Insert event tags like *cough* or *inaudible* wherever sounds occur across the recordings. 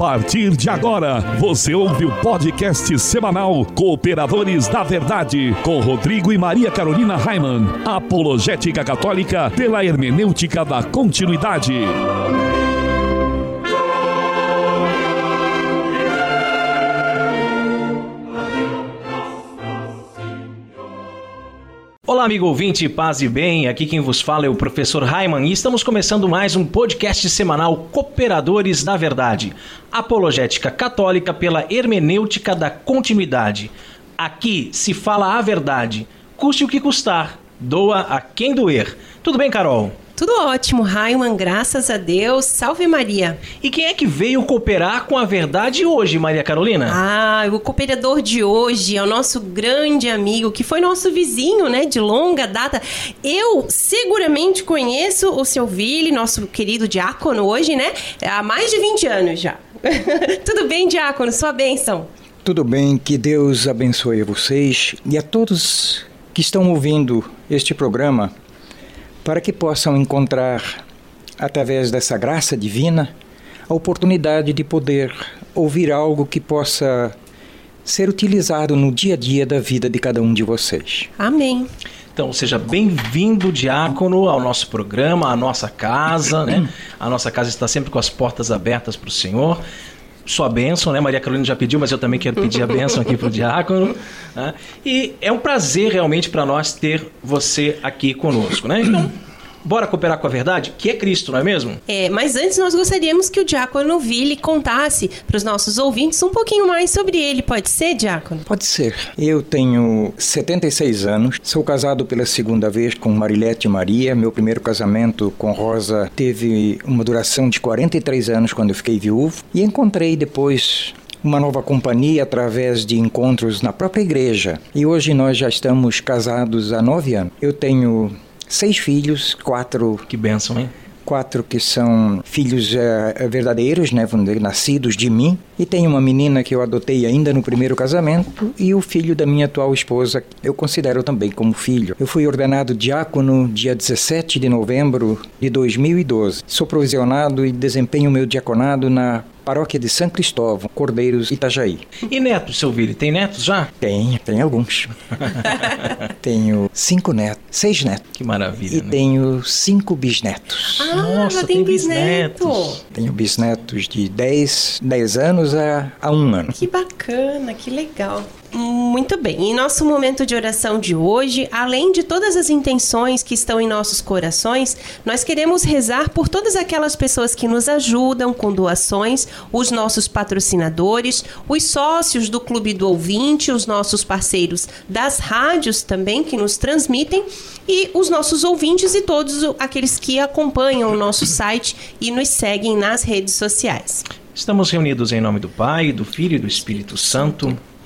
partir de agora, você ouve o podcast semanal Cooperadores da Verdade, com Rodrigo e Maria Carolina Raimann. Apologética Católica pela hermenêutica da continuidade. Olá, amigo ouvinte, paz e bem. Aqui quem vos fala é o professor Raiman e estamos começando mais um podcast semanal Cooperadores da Verdade, apologética católica pela hermenêutica da continuidade. Aqui se fala a verdade, custe o que custar, doa a quem doer. Tudo bem, Carol? Tudo ótimo, Raiman, graças a Deus. Salve Maria. E quem é que veio cooperar com a verdade hoje, Maria Carolina? Ah, o cooperador de hoje é o nosso grande amigo, que foi nosso vizinho, né, de longa data. Eu seguramente conheço o seu Vili, nosso querido diácono hoje, né, há mais de 20 anos já. *laughs* Tudo bem, diácono? Sua bênção. Tudo bem, que Deus abençoe vocês e a todos que estão ouvindo este programa para que possam encontrar, através dessa graça divina, a oportunidade de poder ouvir algo que possa ser utilizado no dia a dia da vida de cada um de vocês. Amém. Então, seja bem-vindo, diácono, ao nosso programa, à nossa casa, né? A nossa casa está sempre com as portas abertas para o Senhor. Sua bênção, né? Maria Carolina já pediu, mas eu também quero pedir a bênção aqui para o *laughs* diácono. Né? E é um prazer realmente para nós ter você aqui conosco, né? Então, Bora cooperar com a verdade, que é Cristo, não é mesmo? É, mas antes nós gostaríamos que o Diácono Ville contasse para os nossos ouvintes um pouquinho mais sobre ele. Pode ser, Diácono? Pode ser. Eu tenho 76 anos, sou casado pela segunda vez com Marilete Maria. Meu primeiro casamento com Rosa teve uma duração de 43 anos quando eu fiquei viúvo. E encontrei depois uma nova companhia através de encontros na própria igreja. E hoje nós já estamos casados há nove anos. Eu tenho seis filhos, quatro. Que bênção, hein? Quatro que são filhos é, verdadeiros, né, nascidos de mim, e tenho uma menina que eu adotei ainda no primeiro casamento, e o filho da minha atual esposa eu considero também como filho. Eu fui ordenado diácono dia 17 de novembro de 2012. Sou provisionado e desempenho meu diaconado na paróquia de São Cristóvão, Cordeiros, Itajaí. E netos, seu Vili? Tem netos já? Tem, tem alguns. *laughs* tenho cinco netos, seis netos. Que maravilha. E né? tenho cinco bisnetos. Ah, Nossa, tem, tem bisneto. bisnetos. Tenho bisnetos de 10, 10 anos a, a um ano. Que bacana, que legal. Muito bem. Em nosso momento de oração de hoje, além de todas as intenções que estão em nossos corações, nós queremos rezar por todas aquelas pessoas que nos ajudam com doações, os nossos patrocinadores, os sócios do Clube do Ouvinte, os nossos parceiros das rádios também que nos transmitem e os nossos ouvintes e todos aqueles que acompanham o nosso site e nos seguem nas redes sociais. Estamos reunidos em nome do Pai, do Filho e do Espírito Santo.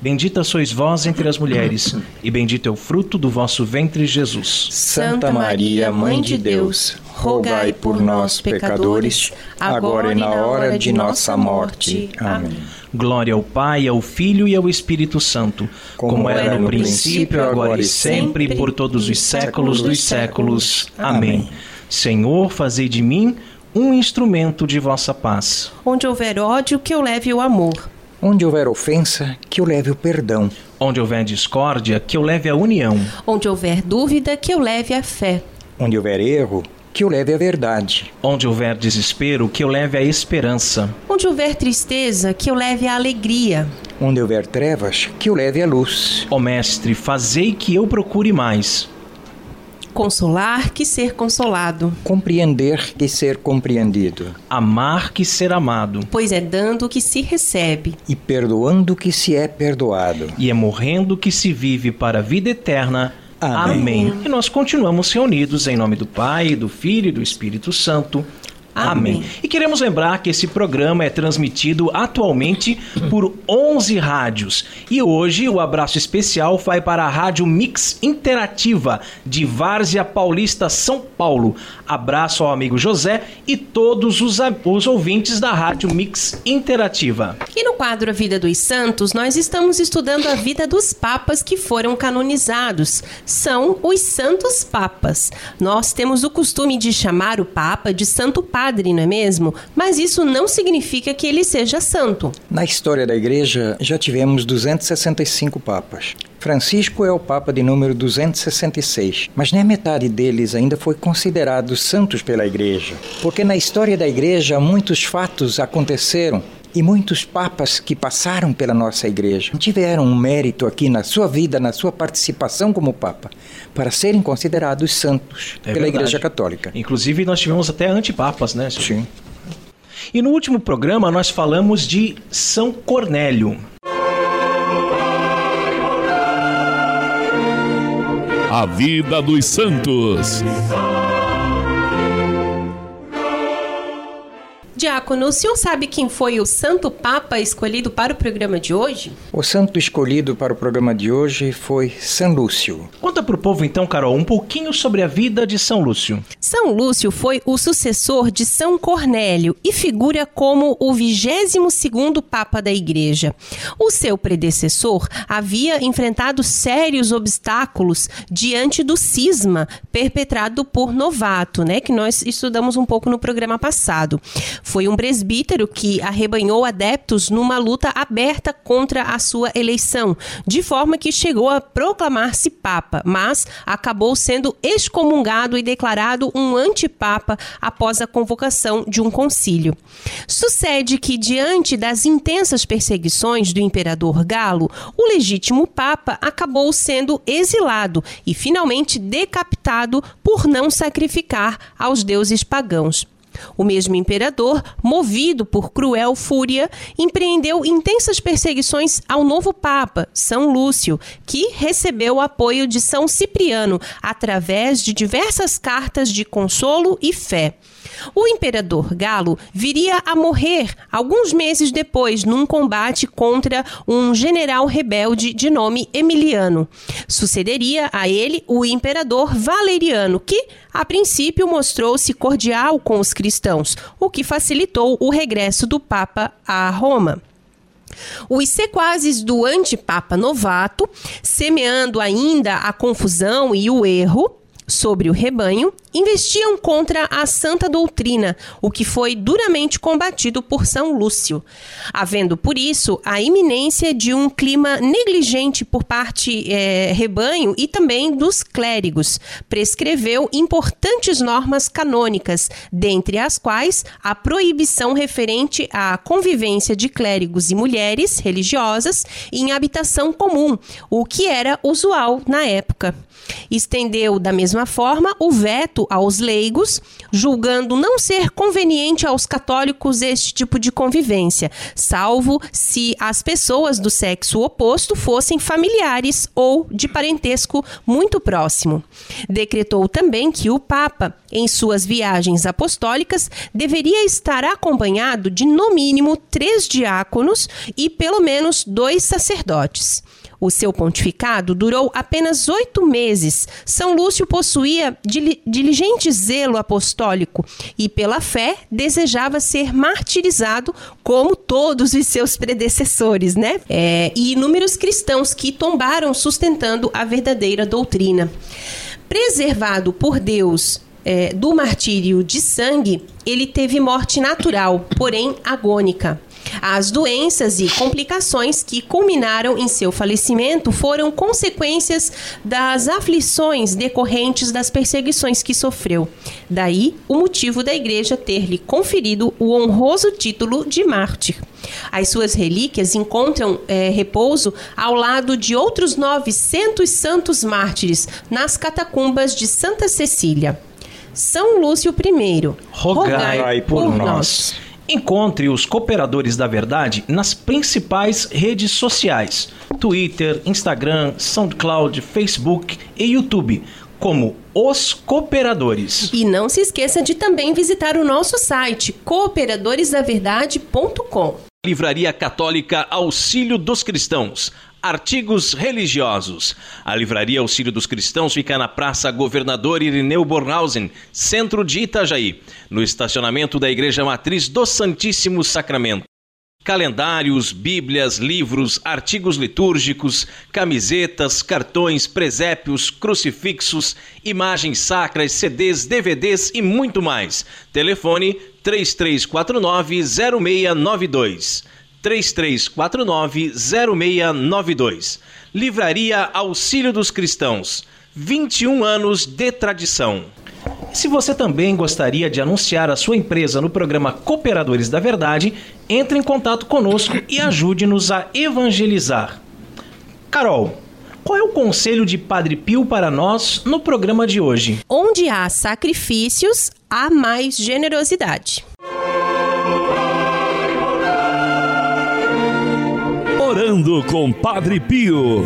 Bendita sois vós entre as mulheres, e bendito é o fruto do vosso ventre, Jesus. Santa Maria, Mãe de Deus, rogai por nós, pecadores, agora e na hora de nossa morte. Amém. Glória ao Pai, ao Filho e ao Espírito Santo, como, como era no princípio, agora e sempre, por todos os séculos dos séculos. Amém. Senhor, fazei de mim um instrumento de vossa paz. Onde houver ódio, que eu leve o amor. Onde houver ofensa, que eu leve o perdão. Onde houver discórdia, que eu leve a união. Onde houver dúvida, que eu leve a fé. Onde houver erro, que eu leve a verdade. Onde houver desespero, que eu leve a esperança. Onde houver tristeza, que eu leve a alegria. Onde houver trevas, que eu leve a luz. Ó Mestre, fazei que eu procure mais consolar que ser consolado, compreender que ser compreendido, amar que ser amado, pois é dando que se recebe, e perdoando que se é perdoado, e é morrendo que se vive para a vida eterna. Amém. Amém. E nós continuamos reunidos em nome do Pai, do Filho e do Espírito Santo. Amém. E queremos lembrar que esse programa é transmitido atualmente por 11 rádios. E hoje o abraço especial vai para a Rádio Mix Interativa de Várzea Paulista, São Paulo. Abraço ao amigo José e todos os, os ouvintes da Rádio Mix Interativa. E no quadro A Vida dos Santos, nós estamos estudando a vida dos papas que foram canonizados. São os Santos Papas. Nós temos o costume de chamar o Papa de Santo Padre, não é mesmo? Mas isso não significa que ele seja santo. Na história da Igreja, já tivemos 265 papas. Francisco é o Papa de número 266, mas nem a metade deles ainda foi considerado santos pela Igreja, porque na história da Igreja muitos fatos aconteceram e muitos papas que passaram pela nossa igreja tiveram um mérito aqui na sua vida, na sua participação como papa, para serem considerados santos é pela verdade. Igreja Católica. Inclusive, nós tivemos até antipapas, né? Sim. E no último programa, nós falamos de São Cornélio. A vida dos santos. Diácono, o senhor sabe quem foi o Santo Papa escolhido para o programa de hoje? O santo escolhido para o programa de hoje foi São Lúcio. Conta para o povo então, Carol, um pouquinho sobre a vida de São Lúcio. São Lúcio foi o sucessor de São Cornélio e figura como o 22º Papa da Igreja. O seu predecessor havia enfrentado sérios obstáculos diante do cisma perpetrado por Novato, né, que nós estudamos um pouco no programa passado. Foi um presbítero que arrebanhou adeptos numa luta aberta contra a sua eleição, de forma que chegou a proclamar-se papa, mas acabou sendo excomungado e declarado um antipapa após a convocação de um concílio. Sucede que, diante das intensas perseguições do imperador Galo, o legítimo papa acabou sendo exilado e finalmente decapitado por não sacrificar aos deuses pagãos. O mesmo imperador, movido por cruel fúria, empreendeu intensas perseguições ao novo Papa, São Lúcio, que recebeu o apoio de São Cipriano através de diversas cartas de consolo e fé. O imperador Galo viria a morrer alguns meses depois num combate contra um general rebelde de nome Emiliano. Sucederia a ele o imperador Valeriano, que a princípio mostrou-se cordial com os cristãos, o que facilitou o regresso do Papa a Roma. Os sequazes do antipapa novato, semeando ainda a confusão e o erro, sobre o rebanho, investiam contra a santa doutrina, o que foi duramente combatido por São Lúcio, havendo por isso a iminência de um clima negligente por parte é, rebanho e também dos clérigos. Prescreveu importantes normas canônicas, dentre as quais a proibição referente à convivência de clérigos e mulheres religiosas em habitação comum, o que era usual na época. Estendeu, da mesma forma, o veto aos leigos, julgando não ser conveniente aos católicos este tipo de convivência, salvo se as pessoas do sexo oposto fossem familiares ou de parentesco muito próximo. Decretou também que o Papa, em suas viagens apostólicas, deveria estar acompanhado de, no mínimo, três diáconos e pelo menos dois sacerdotes. O seu pontificado durou apenas oito meses. São Lúcio possuía diligente zelo apostólico e, pela fé, desejava ser martirizado como todos os seus predecessores, né? É, e inúmeros cristãos que tombaram sustentando a verdadeira doutrina. Preservado por Deus é, do martírio de sangue, ele teve morte natural, porém agônica. As doenças e complicações que culminaram em seu falecimento foram consequências das aflições decorrentes das perseguições que sofreu. Daí o motivo da igreja ter-lhe conferido o honroso título de mártir. As suas relíquias encontram é, repouso ao lado de outros 900 santos mártires nas catacumbas de Santa Cecília. São Lúcio I, rogai, rogai por, por nós. nós. Encontre os Cooperadores da Verdade nas principais redes sociais: Twitter, Instagram, SoundCloud, Facebook e YouTube como Os Cooperadores. E não se esqueça de também visitar o nosso site cooperadoresdaverdade.com. Livraria Católica Auxílio dos Cristãos. Artigos religiosos. A Livraria Auxílio dos Cristãos fica na Praça Governador Irineu Bornhausen, centro de Itajaí, no estacionamento da Igreja Matriz do Santíssimo Sacramento calendários, bíblias, livros, artigos litúrgicos, camisetas, cartões, presépios, crucifixos, imagens sacras, CDs, DVDs e muito mais. Telefone 3349-0692. 3349-0692. Livraria Auxílio dos Cristãos. 21 anos de tradição. Se você também gostaria de anunciar a sua empresa no programa Cooperadores da Verdade, entre em contato conosco e ajude-nos a evangelizar. Carol, qual é o conselho de Padre Pio para nós no programa de hoje? Onde há sacrifícios, há mais generosidade. Orando com Padre Pio.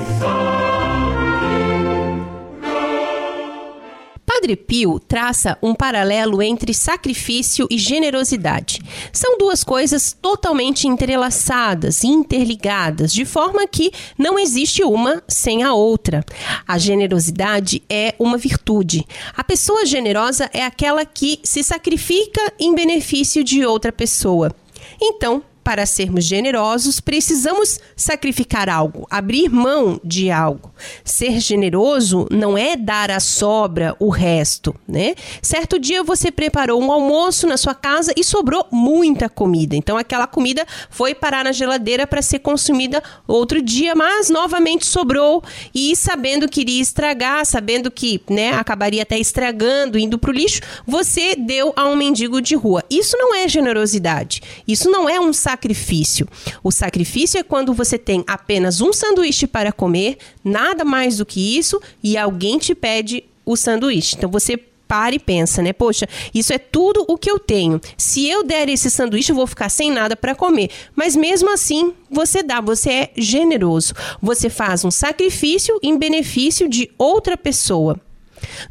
Padre Pio traça um paralelo entre sacrifício e generosidade. São duas coisas totalmente entrelaçadas, interligadas, de forma que não existe uma sem a outra. A generosidade é uma virtude. A pessoa generosa é aquela que se sacrifica em benefício de outra pessoa. Então, para sermos generosos, precisamos sacrificar algo, abrir mão de algo. Ser generoso não é dar a sobra o resto, né? Certo dia você preparou um almoço na sua casa e sobrou muita comida. Então aquela comida foi parar na geladeira para ser consumida outro dia, mas novamente sobrou e sabendo que iria estragar, sabendo que, né, acabaria até estragando, indo para o lixo, você deu a um mendigo de rua. Isso não é generosidade. Isso não é um sacrifício sacrifício. O sacrifício é quando você tem apenas um sanduíche para comer, nada mais do que isso, e alguém te pede o sanduíche. Então você para e pensa, né? Poxa, isso é tudo o que eu tenho. Se eu der esse sanduíche, eu vou ficar sem nada para comer. Mas mesmo assim, você dá, você é generoso. Você faz um sacrifício em benefício de outra pessoa.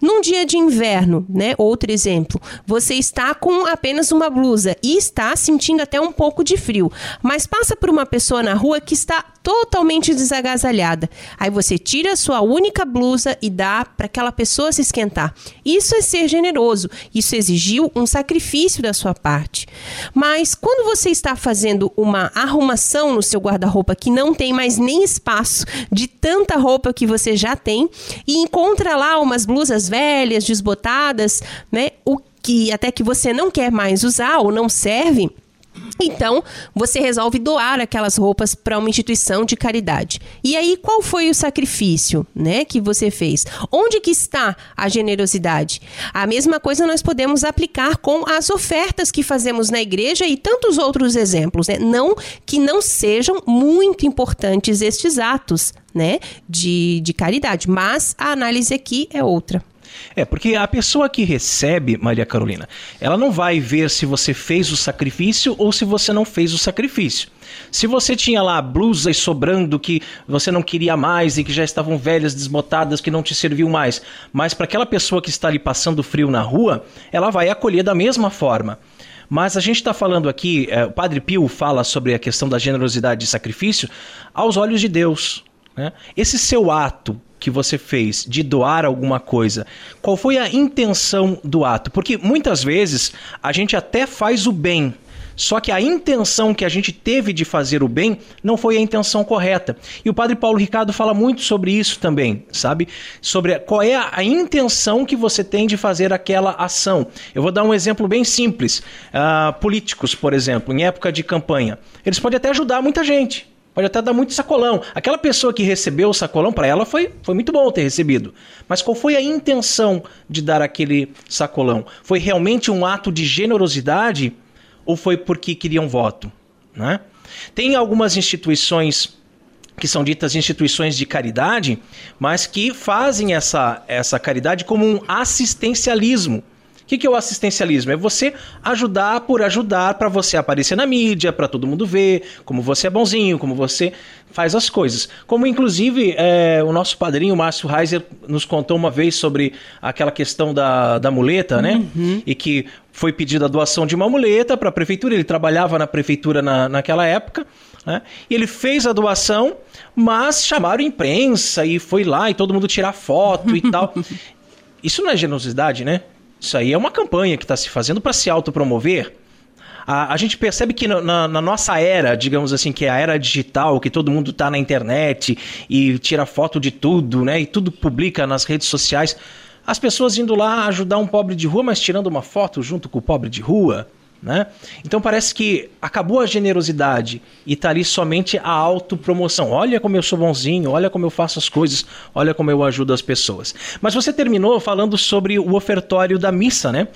Num dia de inverno, né? Outro exemplo, você está com apenas uma blusa e está sentindo até um pouco de frio, mas passa por uma pessoa na rua que está totalmente desagasalhada. Aí você tira a sua única blusa e dá para aquela pessoa se esquentar. Isso é ser generoso. Isso exigiu um sacrifício da sua parte. Mas quando você está fazendo uma arrumação no seu guarda-roupa que não tem mais nem espaço de tanta roupa que você já tem e encontra lá umas blusas velhas, desbotadas, né? O que até que você não quer mais usar ou não serve, então, você resolve doar aquelas roupas para uma instituição de caridade. E aí, qual foi o sacrifício, né, que você fez? Onde que está a generosidade? A mesma coisa nós podemos aplicar com as ofertas que fazemos na igreja e tantos outros exemplos, né? Não que não sejam muito importantes estes atos, né, de, de caridade, mas a análise aqui é outra. É, porque a pessoa que recebe, Maria Carolina, ela não vai ver se você fez o sacrifício ou se você não fez o sacrifício. Se você tinha lá blusas sobrando que você não queria mais e que já estavam velhas, desmotadas, que não te serviu mais, mas para aquela pessoa que está ali passando frio na rua, ela vai acolher da mesma forma. Mas a gente está falando aqui, é, o Padre Pio fala sobre a questão da generosidade e sacrifício aos olhos de Deus. Né? Esse seu ato que você fez de doar alguma coisa, qual foi a intenção do ato? Porque muitas vezes a gente até faz o bem, só que a intenção que a gente teve de fazer o bem não foi a intenção correta. E o padre Paulo Ricardo fala muito sobre isso também, sabe? Sobre qual é a intenção que você tem de fazer aquela ação. Eu vou dar um exemplo bem simples. Uh, políticos, por exemplo, em época de campanha, eles podem até ajudar muita gente. Pode até dar muito sacolão. Aquela pessoa que recebeu o sacolão, para ela foi, foi muito bom ter recebido. Mas qual foi a intenção de dar aquele sacolão? Foi realmente um ato de generosidade ou foi porque queriam voto? Né? Tem algumas instituições que são ditas instituições de caridade, mas que fazem essa, essa caridade como um assistencialismo. O que, que é o assistencialismo? É você ajudar por ajudar para você aparecer na mídia, para todo mundo ver como você é bonzinho, como você faz as coisas. Como inclusive é, o nosso padrinho Márcio Reiser nos contou uma vez sobre aquela questão da, da muleta, né? Uhum. E que foi pedida a doação de uma muleta para a prefeitura. Ele trabalhava na prefeitura na, naquela época. Né? E ele fez a doação, mas chamaram imprensa e foi lá e todo mundo tirar foto e tal. *laughs* Isso não é generosidade, né? Isso aí é uma campanha que está se fazendo para se autopromover. A, a gente percebe que na, na, nossa era, digamos assim, que é a era digital, que todo mundo está na internet e tira foto de tudo, né? E tudo publica nas redes sociais. As pessoas indo lá ajudar um pobre de rua, mas tirando uma foto junto com o pobre de rua. Né? Então parece que acabou a generosidade e está ali somente a autopromoção. Olha como eu sou bonzinho, olha como eu faço as coisas, olha como eu ajudo as pessoas. Mas você terminou falando sobre o ofertório da missa, né?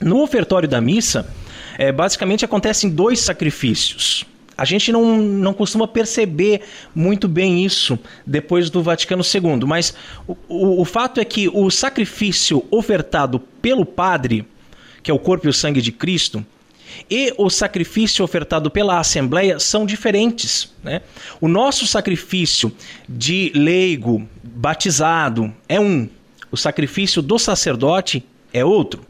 No ofertório da missa, é, basicamente acontecem dois sacrifícios. A gente não, não costuma perceber muito bem isso depois do Vaticano II, mas o, o, o fato é que o sacrifício ofertado pelo padre, que é o corpo e o sangue de Cristo, e o sacrifício ofertado pela Assembleia são diferentes. Né? O nosso sacrifício de leigo batizado é um, o sacrifício do sacerdote é outro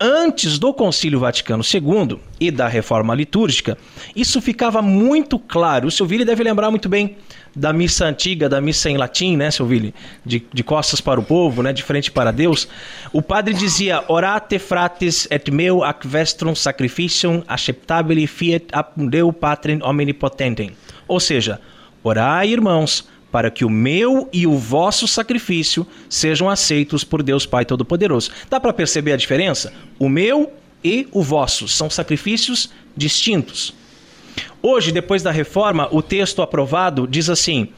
antes do Concílio Vaticano II e da reforma litúrgica, isso ficava muito claro. O Silville deve lembrar muito bem da missa antiga, da missa em latim, né, Silville? De, de costas para o povo, né, de frente para Deus. O padre dizia: Orate frates et meu ac vestrum sacrificium acceptabile fiat ap Deo Patrem omnipotentem. Ou seja, orai, irmãos, para que o meu e o vosso sacrifício sejam aceitos por Deus Pai Todo-Poderoso. Dá para perceber a diferença? O meu e o vosso são sacrifícios distintos. Hoje, depois da reforma, o texto aprovado diz assim: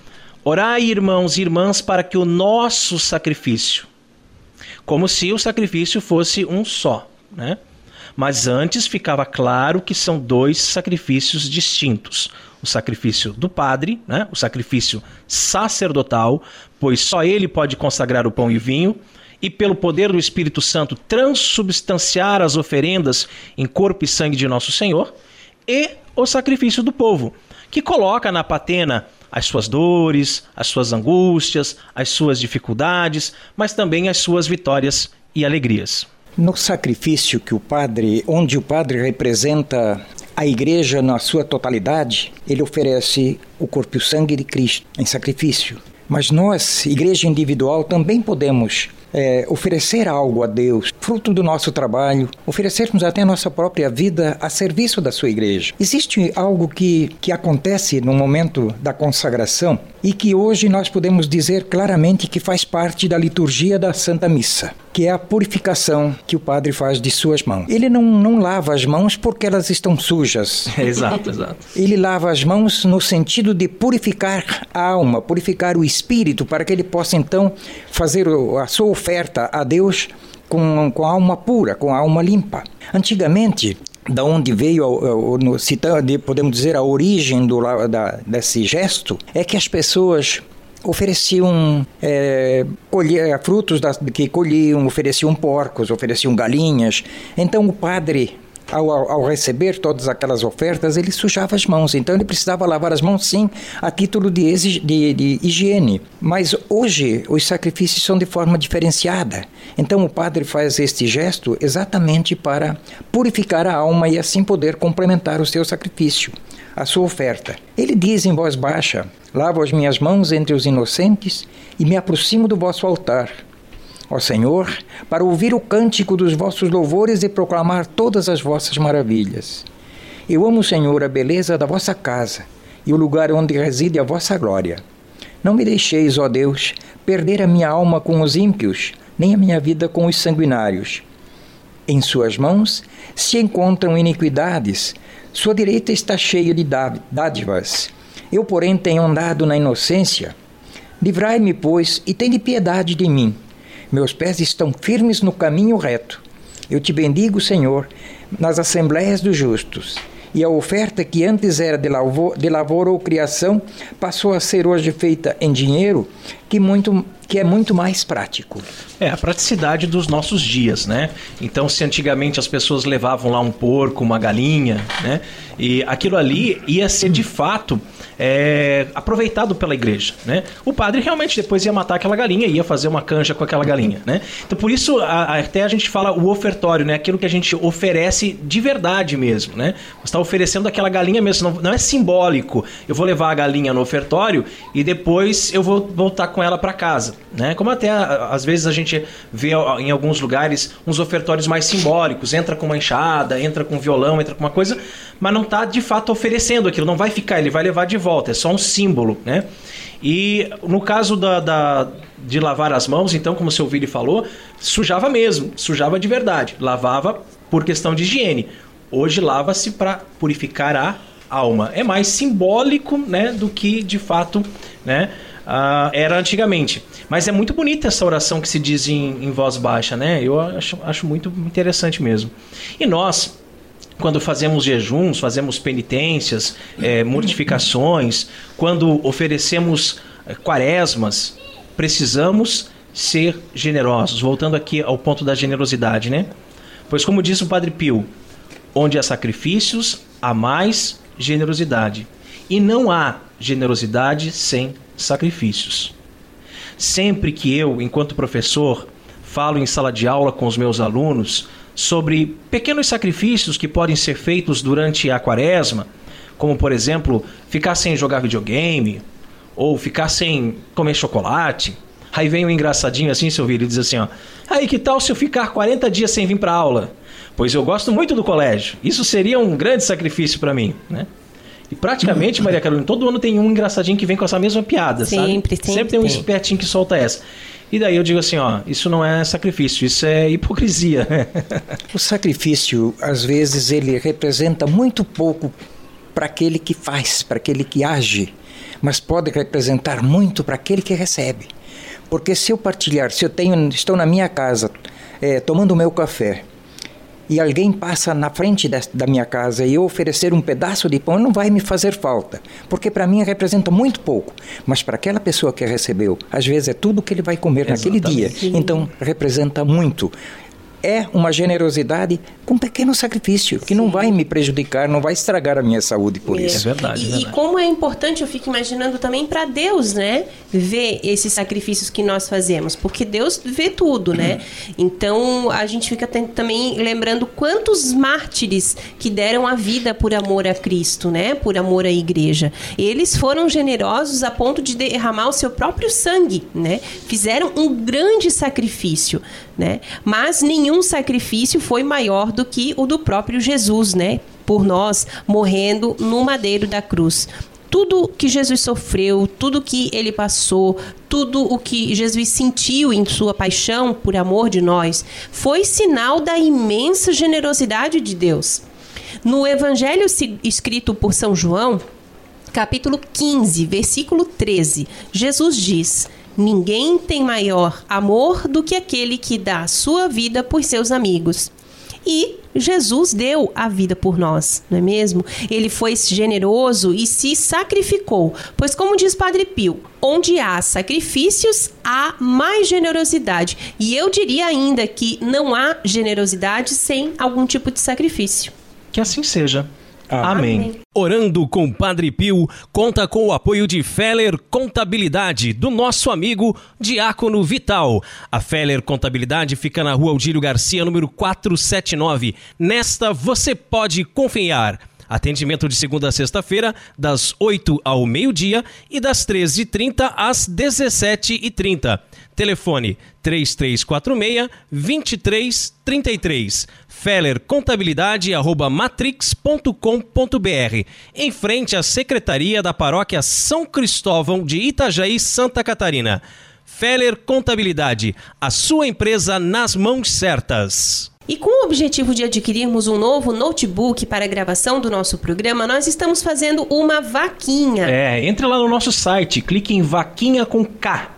Orai, irmãos e irmãs, para que o nosso sacrifício, como se o sacrifício fosse um só, né? Mas antes ficava claro que são dois sacrifícios distintos o sacrifício do padre, né? o sacrifício sacerdotal, pois só ele pode consagrar o pão e o vinho, e pelo poder do Espírito Santo transubstanciar as oferendas em corpo e sangue de nosso Senhor, e o sacrifício do povo, que coloca na patena as suas dores, as suas angústias, as suas dificuldades, mas também as suas vitórias e alegrias. No sacrifício que o padre, onde o padre representa a igreja, na sua totalidade, ele oferece o corpo e o sangue de Cristo em sacrifício. Mas nós, igreja individual, também podemos é, oferecer algo a Deus, fruto do nosso trabalho, oferecermos até a nossa própria vida a serviço da sua igreja. Existe algo que, que acontece no momento da consagração e que hoje nós podemos dizer claramente que faz parte da liturgia da Santa Missa, que é a purificação que o padre faz de suas mãos. Ele não, não lava as mãos porque elas estão sujas. *laughs* exato, exato. Ele lava as mãos no sentido de purificar a alma, purificar o espírito, para que ele possa então fazer a sua oferta a Deus com, com alma pura, com alma limpa. Antigamente, da onde veio, podemos dizer, a origem do, da, desse gesto, é que as pessoas ofereciam é, colher, frutos das, que colhiam, ofereciam porcos, ofereciam galinhas. Então o padre ao, ao, receber todas aquelas ofertas, ele sujava as mãos. Então ele precisava lavar as mãos, sim, a título de, de, de higiene. Mas hoje os sacrifícios são de forma diferenciada. Então o padre faz este gesto exatamente para purificar a alma e assim poder complementar o seu sacrifício, a sua oferta. Ele diz em voz baixa: Lavo as minhas mãos entre os inocentes e me aproximo do vosso altar ó Senhor, para ouvir o cântico dos vossos louvores e proclamar todas as vossas maravilhas. Eu amo, Senhor, a beleza da vossa casa e o lugar onde reside a vossa glória. Não me deixeis, ó Deus, perder a minha alma com os ímpios, nem a minha vida com os sanguinários. Em suas mãos se encontram iniquidades, sua direita está cheia de dádivas. Eu, porém, tenho andado na inocência. Livrai-me, pois, e tende piedade de mim meus pés estão firmes no caminho reto. Eu te bendigo, Senhor, nas assembleias dos justos. E a oferta que antes era de, lavor, de lavor ou criação passou a ser hoje feita em dinheiro, que, muito, que é muito mais prático. É, a praticidade dos nossos dias, né? Então, se antigamente as pessoas levavam lá um porco, uma galinha, né? E aquilo ali ia ser de fato é, aproveitado pela igreja, né? O padre realmente depois ia matar aquela galinha, ia fazer uma canja com aquela galinha, né? Então, por isso, a, até a gente fala o ofertório, né? Aquilo que a gente oferece de verdade mesmo, né? Você está oferecendo aquela galinha mesmo, não, não é simbólico. Eu vou levar a galinha no ofertório e depois eu vou voltar com ela para casa, né? Como até às vezes a gente vê em alguns lugares uns ofertórios mais simbólicos, entra com uma enxada, entra com um violão, entra com uma coisa, mas não está de fato oferecendo aquilo, não vai ficar, ele vai levar de volta, é só um símbolo, né? E no caso da, da, de lavar as mãos, então, como o seu Vili falou, sujava mesmo, sujava de verdade, lavava por questão de higiene. Hoje lava-se para purificar a alma. É mais simbólico, né, do que de fato, né, uh, era antigamente. Mas é muito bonita essa oração que se diz em, em voz baixa, né? Eu acho, acho muito interessante mesmo. E nós, quando fazemos jejuns, fazemos penitências, é, mortificações, quando oferecemos é, quaresmas, precisamos ser generosos. Voltando aqui ao ponto da generosidade, né? Pois, como diz o Padre Pio, onde há sacrifícios, há mais generosidade. E não há generosidade sem sacrifícios. Sempre que eu, enquanto professor, falo em sala de aula com os meus alunos sobre pequenos sacrifícios que podem ser feitos durante a quaresma, como por exemplo, ficar sem jogar videogame, ou ficar sem comer chocolate. Aí vem um engraçadinho assim, seu filho, e diz assim, ó, aí que tal se eu ficar 40 dias sem vir para aula? Pois eu gosto muito do colégio. Isso seria um grande sacrifício para mim, né? E praticamente, Maria Carolina, todo ano tem um engraçadinho que vem com essa mesma piada, sempre, sabe? Sempre, sempre tem um tem. espertinho que solta essa. E daí eu digo assim, ó, isso não é sacrifício, isso é hipocrisia. *laughs* o sacrifício, às vezes, ele representa muito pouco para aquele que faz, para aquele que age, mas pode representar muito para aquele que recebe. Porque se eu partilhar, se eu tenho, estou na minha casa é, tomando o meu café e alguém passa na frente da minha casa e eu oferecer um pedaço de pão, não vai me fazer falta, porque para mim representa muito pouco, mas para aquela pessoa que recebeu, às vezes é tudo que ele vai comer Exatamente. naquele dia, então representa muito é uma generosidade com pequeno sacrifício, que Sim. não vai me prejudicar, não vai estragar a minha saúde por é. isso. É verdade, e, é verdade. E como é importante, eu fico imaginando também para Deus, né? Ver esses sacrifícios que nós fazemos, porque Deus vê tudo, né? Então a gente fica também lembrando quantos mártires que deram a vida por amor a Cristo, né? Por amor à igreja. Eles foram generosos a ponto de derramar o seu próprio sangue, né? Fizeram um grande sacrifício, né? Mas nenhum sacrifício foi maior do que o do próprio Jesus, né? Por nós, morrendo no madeiro da cruz tudo que Jesus sofreu, tudo que ele passou, tudo o que Jesus sentiu em sua paixão por amor de nós, foi sinal da imensa generosidade de Deus. No evangelho escrito por São João, capítulo 15, versículo 13, Jesus diz: Ninguém tem maior amor do que aquele que dá a sua vida por seus amigos. E Jesus deu a vida por nós, não é mesmo? Ele foi generoso e se sacrificou. Pois, como diz Padre Pio, onde há sacrifícios, há mais generosidade. E eu diria ainda que não há generosidade sem algum tipo de sacrifício. Que assim seja. Amém. Amém. Orando com Padre Pio conta com o apoio de Feller Contabilidade, do nosso amigo Diácono Vital. A Feller Contabilidade fica na rua Aldírio Garcia, número 479. Nesta você pode confiar. Atendimento de segunda a sexta-feira, das 8 ao meio-dia e das 13h30 às 17h30. Telefone 3346 2333 fellercontabilidade@matrix.com.br, em frente à Secretaria da Paróquia São Cristóvão de Itajaí, Santa Catarina. Feller Contabilidade, a sua empresa nas mãos certas. E com o objetivo de adquirirmos um novo notebook para a gravação do nosso programa, nós estamos fazendo uma vaquinha. É, entre lá no nosso site, clique em vaquinha com K.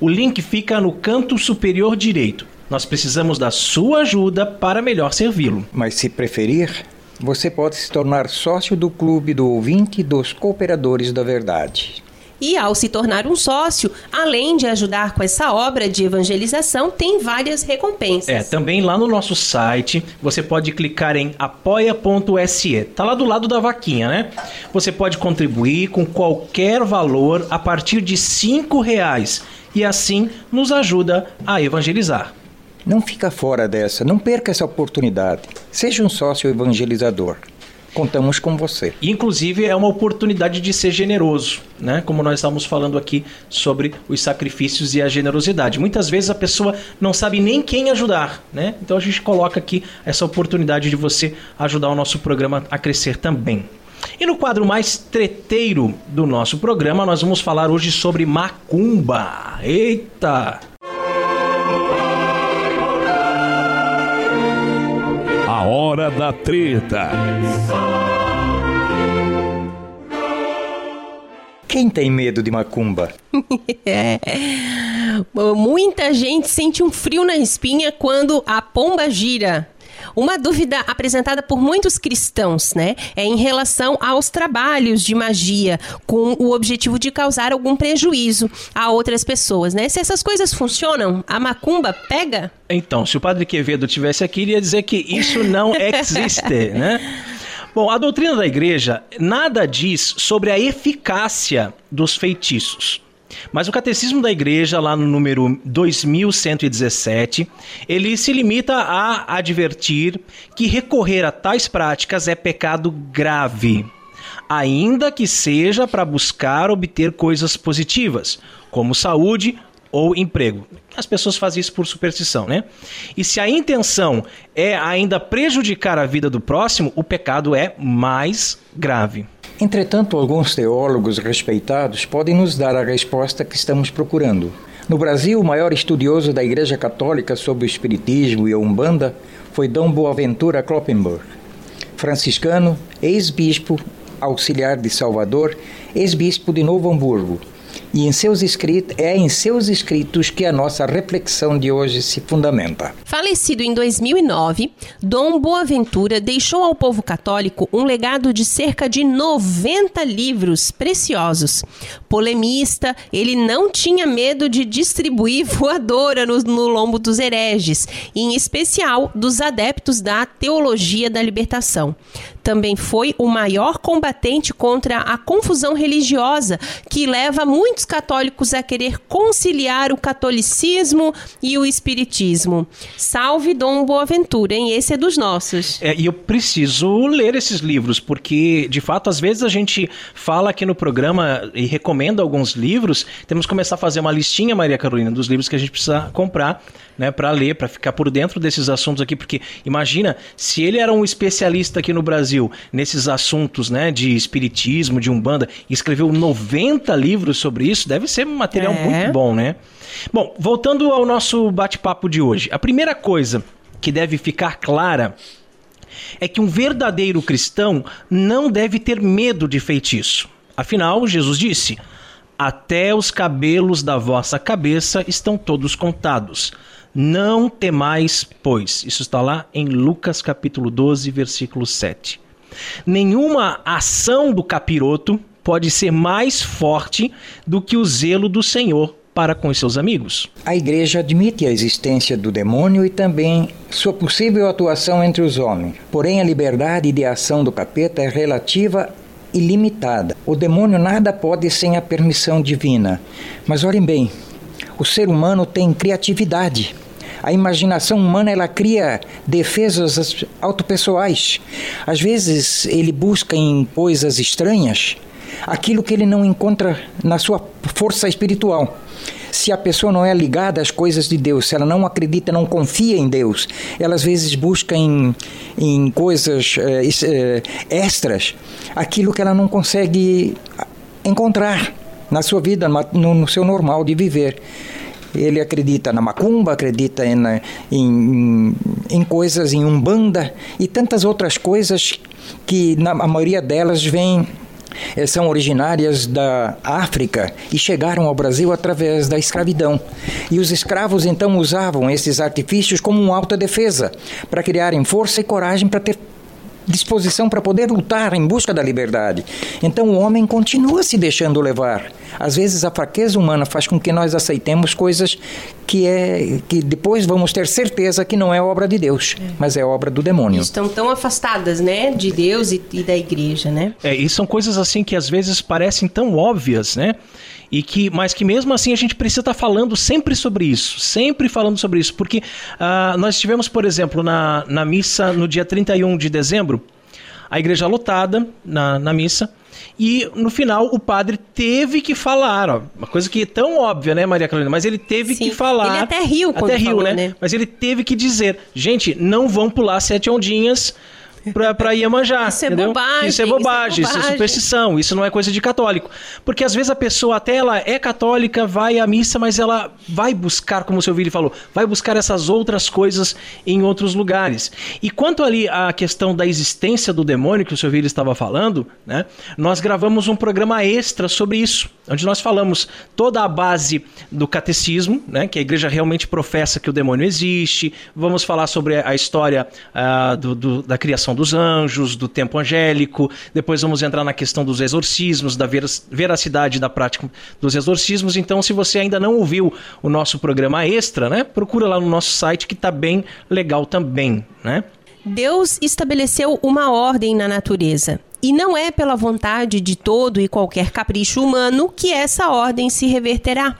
O link fica no canto superior direito. Nós precisamos da sua ajuda para melhor servi-lo. Mas se preferir, você pode se tornar sócio do Clube do Ouvinte dos Cooperadores da Verdade. E ao se tornar um sócio, além de ajudar com essa obra de evangelização, tem várias recompensas. É, também lá no nosso site, você pode clicar em apoia.se. Tá lá do lado da vaquinha, né? Você pode contribuir com qualquer valor a partir de cinco reais e assim nos ajuda a evangelizar. Não fica fora dessa, não perca essa oportunidade. Seja um sócio evangelizador. Contamos com você. Inclusive é uma oportunidade de ser generoso, né? Como nós estamos falando aqui sobre os sacrifícios e a generosidade. Muitas vezes a pessoa não sabe nem quem ajudar, né? Então a gente coloca aqui essa oportunidade de você ajudar o nosso programa a crescer também. E no quadro mais treteiro do nosso programa, nós vamos falar hoje sobre macumba. Eita! A hora da treta. Quem tem medo de macumba? *laughs* é. Muita gente sente um frio na espinha quando a pomba gira. Uma dúvida apresentada por muitos cristãos, né, é em relação aos trabalhos de magia com o objetivo de causar algum prejuízo a outras pessoas, né? Se essas coisas funcionam, a macumba pega? Então, se o Padre Quevedo tivesse aqui, ele ia dizer que isso não *laughs* existe, né? Bom, a doutrina da igreja nada diz sobre a eficácia dos feitiços. Mas o Catecismo da Igreja, lá no número 2117, ele se limita a advertir que recorrer a tais práticas é pecado grave, ainda que seja para buscar obter coisas positivas, como saúde ou emprego. As pessoas fazem isso por superstição, né? E se a intenção é ainda prejudicar a vida do próximo, o pecado é mais grave. Entretanto, alguns teólogos respeitados podem nos dar a resposta que estamos procurando. No Brasil, o maior estudioso da Igreja Católica sobre o Espiritismo e a Umbanda foi Dom Boaventura Kloppenburg, franciscano, ex-bispo auxiliar de Salvador, ex-bispo de Novo Hamburgo, e em seus escritos, é em seus escritos que a nossa reflexão de hoje se fundamenta. Falecido em 2009, Dom Boaventura deixou ao povo católico um legado de cerca de 90 livros preciosos. Polemista, ele não tinha medo de distribuir voadora no, no lombo dos hereges, em especial dos adeptos da teologia da libertação também foi o maior combatente contra a confusão religiosa que leva muitos católicos a querer conciliar o catolicismo e o espiritismo. Salve Dom Boaventura, hein? Esse é dos nossos. É, e eu preciso ler esses livros, porque de fato, às vezes a gente fala aqui no programa e recomenda alguns livros, temos que começar a fazer uma listinha, Maria Carolina, dos livros que a gente precisa comprar né, para ler, para ficar por dentro desses assuntos aqui, porque imagina se ele era um especialista aqui no Brasil nesses assuntos, né, de espiritismo, de umbanda, e escreveu 90 livros sobre isso, deve ser um material é. muito bom, né? Bom, voltando ao nosso bate-papo de hoje, a primeira coisa que deve ficar clara é que um verdadeiro cristão não deve ter medo de feitiço. Afinal, Jesus disse: Até os cabelos da vossa cabeça estão todos contados. Não temais, pois. Isso está lá em Lucas capítulo 12, versículo 7. Nenhuma ação do capiroto pode ser mais forte do que o zelo do Senhor para com seus amigos. A igreja admite a existência do demônio e também sua possível atuação entre os homens. Porém, a liberdade de ação do capeta é relativa e limitada. O demônio nada pode sem a permissão divina. Mas olhem bem, o ser humano tem criatividade. A imaginação humana ela cria defesas autopessoais. Às vezes ele busca em coisas estranhas aquilo que ele não encontra na sua força espiritual. Se a pessoa não é ligada às coisas de Deus, se ela não acredita, não confia em Deus, ela às vezes busca em, em coisas é, extras aquilo que ela não consegue encontrar na sua vida, no, no seu normal de viver. Ele acredita na macumba, acredita em, em, em coisas, em umbanda e tantas outras coisas que na, a maioria delas vem eh, são originárias da África e chegaram ao Brasil através da escravidão. E os escravos então usavam esses artifícios como uma alta defesa para criarem força e coragem para ter disposição para poder lutar em busca da liberdade. Então o homem continua se deixando levar. Às vezes a fraqueza humana faz com que nós aceitemos coisas que é que depois vamos ter certeza que não é obra de Deus, é. mas é obra do demônio. Estão tão afastadas, né, de Deus e, e da igreja, né? É, e são coisas assim que às vezes parecem tão óbvias, né? e que mas que mesmo assim a gente precisa estar tá falando sempre sobre isso, sempre falando sobre isso, porque uh, nós tivemos, por exemplo, na, na missa no dia 31 de dezembro, a igreja lotada na, na missa, e no final o padre teve que falar, ó, uma coisa que é tão óbvia, né, Maria Carolina? Mas ele teve Sim, que falar. Ele até riu quando até riu, falou, né? né? Mas ele teve que dizer, gente, não vão pular sete ondinhas pra, pra Iemanjá. Isso é bobagem. Isso é bobagem, isso é, isso é superstição, isso não é coisa de católico. Porque às vezes a pessoa até ela é católica, vai à missa, mas ela vai buscar, como o seu Vili falou, vai buscar essas outras coisas em outros lugares. E quanto ali à questão da existência do demônio que o seu Vili estava falando, né? Nós gravamos um programa extra sobre isso, onde nós falamos toda a base do catecismo, né? Que a igreja realmente professa que o demônio existe. Vamos falar sobre a história uh, do, do, da criação dos anjos, do tempo angélico. Depois vamos entrar na questão dos exorcismos, da veracidade da prática dos exorcismos. Então, se você ainda não ouviu o nosso programa extra, né, procura lá no nosso site que está bem legal também, né? Deus estabeleceu uma ordem na natureza. E não é pela vontade de todo e qualquer capricho humano que essa ordem se reverterá.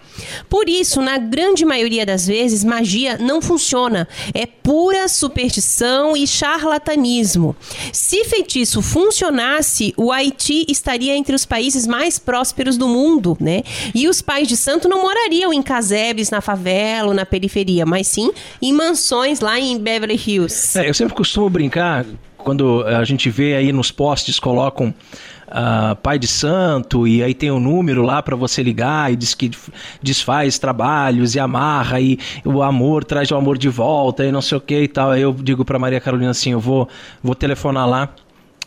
Por isso, na grande maioria das vezes, magia não funciona. É pura superstição e charlatanismo. Se feitiço funcionasse, o Haiti estaria entre os países mais prósperos do mundo, né? E os pais de santo não morariam em casebres na favela ou na periferia, mas sim em mansões lá em Beverly Hills. É, eu sempre costumo brincar quando a gente vê aí nos postes colocam uh, pai de santo e aí tem um número lá para você ligar e diz que desfaz trabalhos e amarra e o amor traz o amor de volta e não sei o que e tal. Aí eu digo para Maria Carolina assim, eu vou vou telefonar lá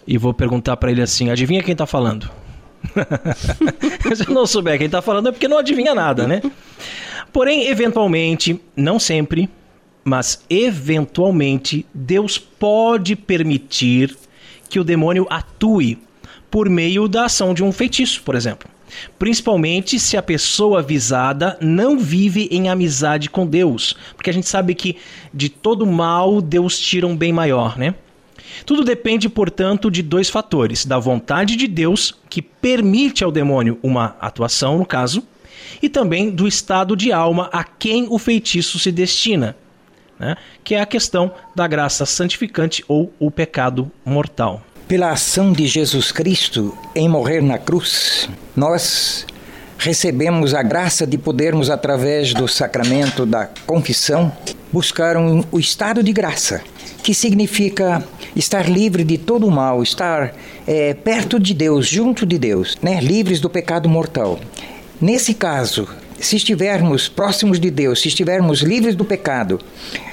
e vou perguntar para ele assim, adivinha quem tá falando? *laughs* Se eu não souber quem tá falando é porque não adivinha nada, né? Porém, eventualmente, não sempre, mas eventualmente Deus pode permitir que o demônio atue por meio da ação de um feitiço, por exemplo. Principalmente se a pessoa avisada não vive em amizade com Deus, porque a gente sabe que de todo mal Deus tira um bem maior, né? Tudo depende, portanto, de dois fatores: da vontade de Deus, que permite ao demônio uma atuação, no caso, e também do estado de alma a quem o feitiço se destina né? que é a questão da graça santificante ou o pecado mortal. Pela ação de Jesus Cristo em morrer na cruz, nós recebemos a graça de podermos, através do sacramento da confissão, buscar um, o estado de graça, que significa estar livre de todo o mal, estar é, perto de Deus, junto de Deus, né? livres do pecado mortal. Nesse caso, se estivermos próximos de Deus, se estivermos livres do pecado,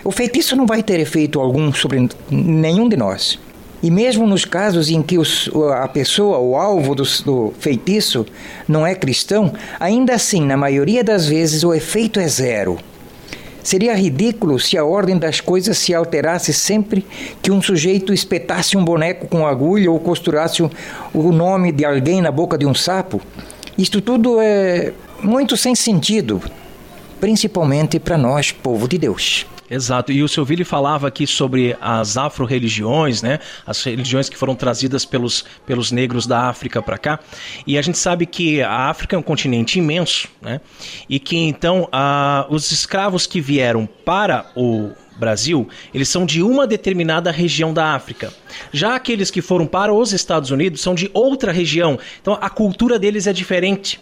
o feitiço não vai ter efeito algum sobre nenhum de nós. E mesmo nos casos em que os, a pessoa, o alvo do, do, feitiço, não é cristão, ainda assim, na maioria das vezes, o efeito é zero. Seria ridículo se a ordem das coisas se alterasse sempre que um sujeito espetasse um boneco com agulha ou costurasse o, nome de alguém na boca de um sapo. Isto tudo é muito sem sentido, principalmente para nós, povo de Deus. Exato. E o seu Vili falava aqui sobre as afro-religiões, né? As religiões que foram trazidas pelos, pelos negros da África para cá. E a gente sabe que a África é um continente imenso, né? E que então a, os escravos que vieram para o Brasil, eles são de uma determinada região da África. Já aqueles que foram para os Estados Unidos são de outra região. Então a cultura deles é diferente.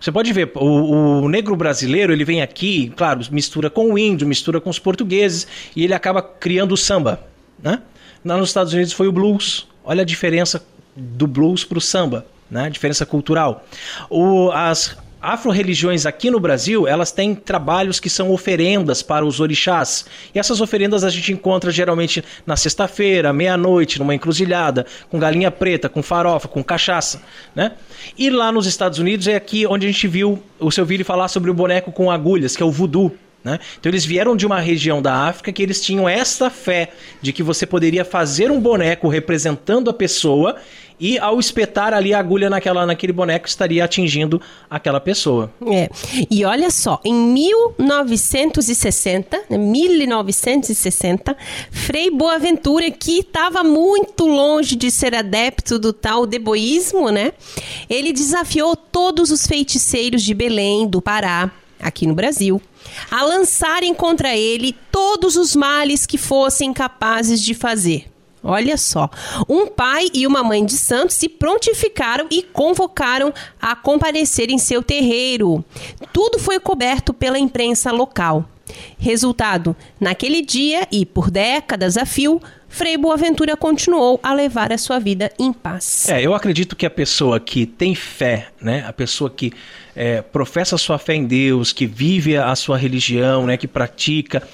Você pode ver, o, o, negro brasileiro, ele vem aqui, claro, mistura com o índio, mistura com os portugueses, e ele acaba criando o samba, né? Lá nos Estados Unidos foi o blues. Olha a diferença do blues para o samba, né? A diferença cultural. O, as afro-religiões aqui no Brasil, elas têm trabalhos que são oferendas para os orixás. E essas oferendas a gente encontra geralmente na sexta-feira, meia-noite, numa encruzilhada, com galinha preta, com farofa, com cachaça, né? E lá nos Estados Unidos é aqui onde a gente viu o seu Vili falar sobre o boneco com agulhas, que é o voodoo. Né? Então eles vieram de uma região da África que eles tinham essa fé de que você poderia fazer um boneco representando a pessoa e ao espetar ali a agulha naquela, naquele boneco estaria atingindo aquela pessoa. É. E olha só, em 1960, 1960, né, Frei Boaventura, que estava muito longe de ser adepto do tal deboísmo, né? Ele desafiou todos os feiticeiros de Belém, do Pará, aqui no Brasil, a lançarem contra ele todos os males que fossem capazes de fazer. Olha só, um pai e uma mãe de santo se prontificaram e convocaram a comparecer em seu terreiro. Tudo foi coberto pela imprensa local. Resultado: naquele dia e por décadas a fio, Frei Boaventura continuou a levar a sua vida em paz. É, eu acredito que a pessoa que tem fé, né, a pessoa que é, professa sua fé em Deus, que vive a sua religião, né, que pratica,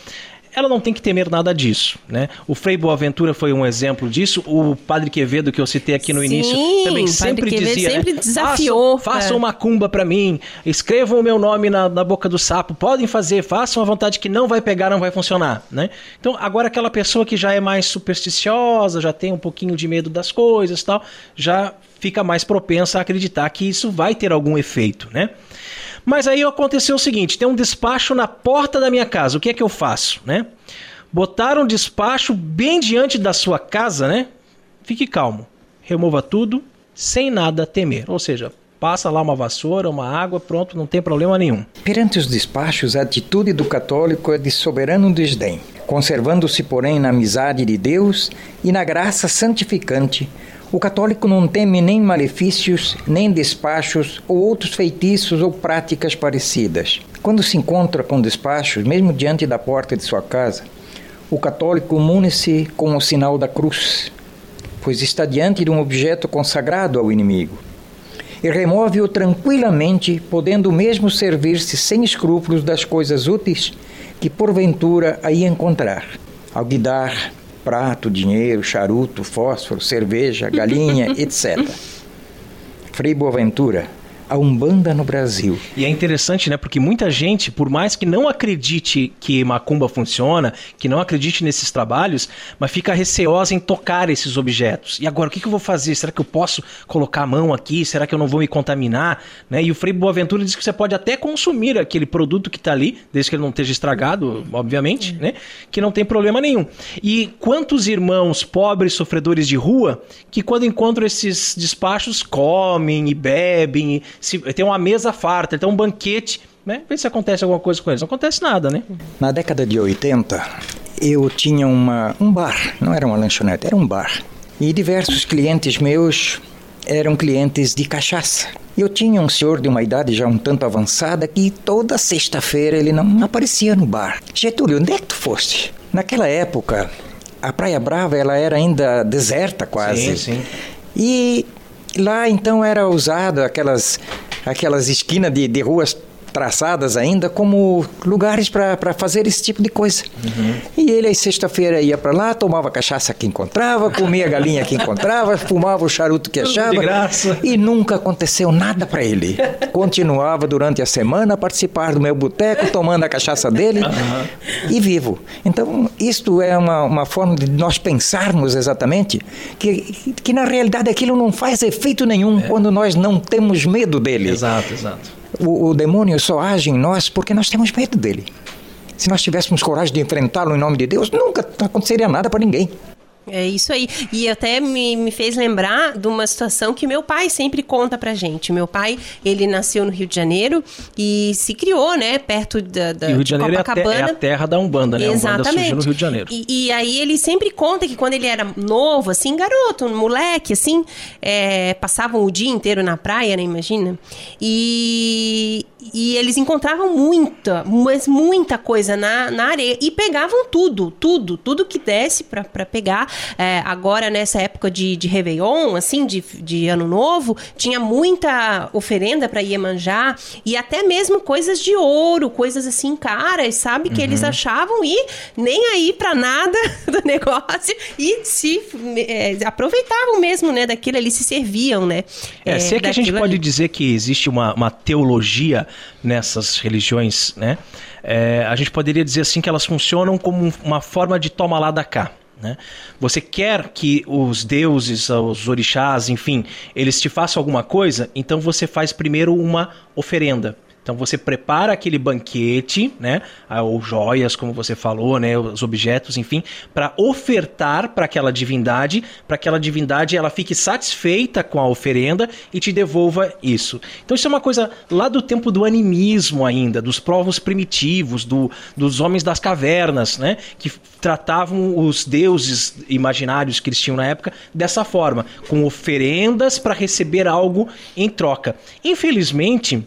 ela não tem que temer nada disso, né? O Frei Boaventura foi um exemplo disso. O Padre Quevedo que eu citei aqui no Sim, início também sempre dizia, sempre né? desafiou. Façam, façam é. uma cumba para mim, escrevam o meu nome na, na, boca do sapo, podem fazer, façam a vontade que não vai pegar, não vai funcionar, né? Então agora aquela pessoa que já é mais supersticiosa, já tem um pouquinho de medo das coisas, tal, já fica mais propensa a acreditar que isso vai ter algum efeito, né? Mas aí aconteceu o seguinte: tem um despacho na porta da minha casa. O que é que eu faço, né? Botaram um despacho bem diante da sua casa, né? Fique calmo. Remova tudo sem nada temer. Ou seja, passa lá uma vassoura, uma água, pronto, não tem problema nenhum. Perante os despachos, a atitude do católico é de soberano desdém, conservando-se, porém, na amizade de Deus e na graça santificante o católico não teme nem malefícios, nem despachos ou outros feitiços ou práticas parecidas. Quando se encontra com despachos, mesmo diante da porta de sua casa, o católico une-se com o sinal da cruz, pois está diante de um objeto consagrado ao inimigo. E remove-o tranquilamente, podendo mesmo servir-se sem escrúpulos das coisas úteis que porventura aí encontrar. Ao guidar prato, dinheiro, charuto, fósforo, cerveja, galinha, *laughs* etc. Frei Boaventura a Umbanda no Brasil. E é interessante, né? Porque muita gente, por mais que não acredite que macumba funciona, que não acredite nesses trabalhos, mas fica receosa em tocar esses objetos. E agora, o que, que eu vou fazer? Será que eu posso colocar a mão aqui? Será que eu não vou me contaminar? Né? E o Frei Boaventura diz que você pode até consumir aquele produto que está ali, desde que ele não esteja estragado, obviamente, né? Que não tem problema nenhum. E quantos irmãos pobres, sofredores de rua, que quando encontram esses despachos, comem e bebem se tem uma mesa farta, tem um banquete, né? Vê se acontece alguma coisa com eles. Não acontece nada, né? Na década de 80, eu tinha uma, um bar, não era uma lanchonete, era um bar. E diversos clientes meus eram clientes de cachaça. Eu tinha um senhor de uma idade já um tanto avançada que toda sexta-feira ele não aparecia no bar. Getúlio, onde é que tu foste? Naquela época, a Praia Brava ela era ainda deserta quase. Sim, sim. E Lá então era usado aquelas, aquelas esquinas de, de ruas traçadas ainda como lugares para fazer esse tipo de coisa. Uhum. E ele aí sexta-feira ia para lá, tomava cachaça que encontrava, comia galinha que encontrava, *laughs* fumava o charuto que achava. E nunca aconteceu nada para ele. Continuava durante a semana a participar do meu boteco, tomando a cachaça dele uhum. e vivo. Então, isto é uma, uma forma de nós pensarmos exatamente que, que na realidade aquilo não faz efeito nenhum é. quando nós não temos medo dele. Exato, exato. O, o demônio só age em nós porque nós temos medo dele. Se nós tivéssemos coragem de enfrentá-lo em nome de Deus, nunca aconteceria nada para ninguém. É isso aí. E até me, me fez lembrar de uma situação que meu pai sempre conta pra gente. Meu pai, ele nasceu no Rio de Janeiro e se criou, né, perto da, da Rio de Janeiro Copacabana. É, a, te, é a terra da Umbanda, né? Exatamente. A Umbanda surgiu no Rio de Janeiro. E, e, aí ele sempre conta que quando ele era novo, assim, garoto, moleque, assim, é, passavam o dia inteiro na praia, né, imagina? E, e eles encontravam muita, mas muita coisa na, na areia e pegavam tudo, tudo, tudo que desse para pegar é, agora nessa época de, de Réveillon, assim, de, de Ano Novo, tinha muita oferenda para Iemanjá e até mesmo coisas de ouro, coisas assim caras, sabe? Que uhum. eles achavam e nem aí para nada *laughs* do negócio e se é, aproveitavam mesmo, né, daquilo ali, se serviam, né? É, é se é que a gente ali. pode dizer que existe uma, uma teologia nessas religiões, né? É, a gente poderia dizer assim que elas funcionam como uma forma de toma lá da cá. Né? Você quer que os deuses, os orixás, enfim, eles te façam alguma coisa, então você faz primeiro uma oferenda. Então você prepara aquele banquete, né, ou joias, como você falou, né, os objetos, enfim, para ofertar para aquela divindade, para que aquela divindade ela fique satisfeita com a oferenda e te devolva isso. Então isso é uma coisa lá do tempo do animismo ainda, dos povos primitivos, do, dos homens das cavernas, né, que tratavam os deuses imaginários que eles tinham na época dessa forma, com oferendas para receber algo em troca. Infelizmente,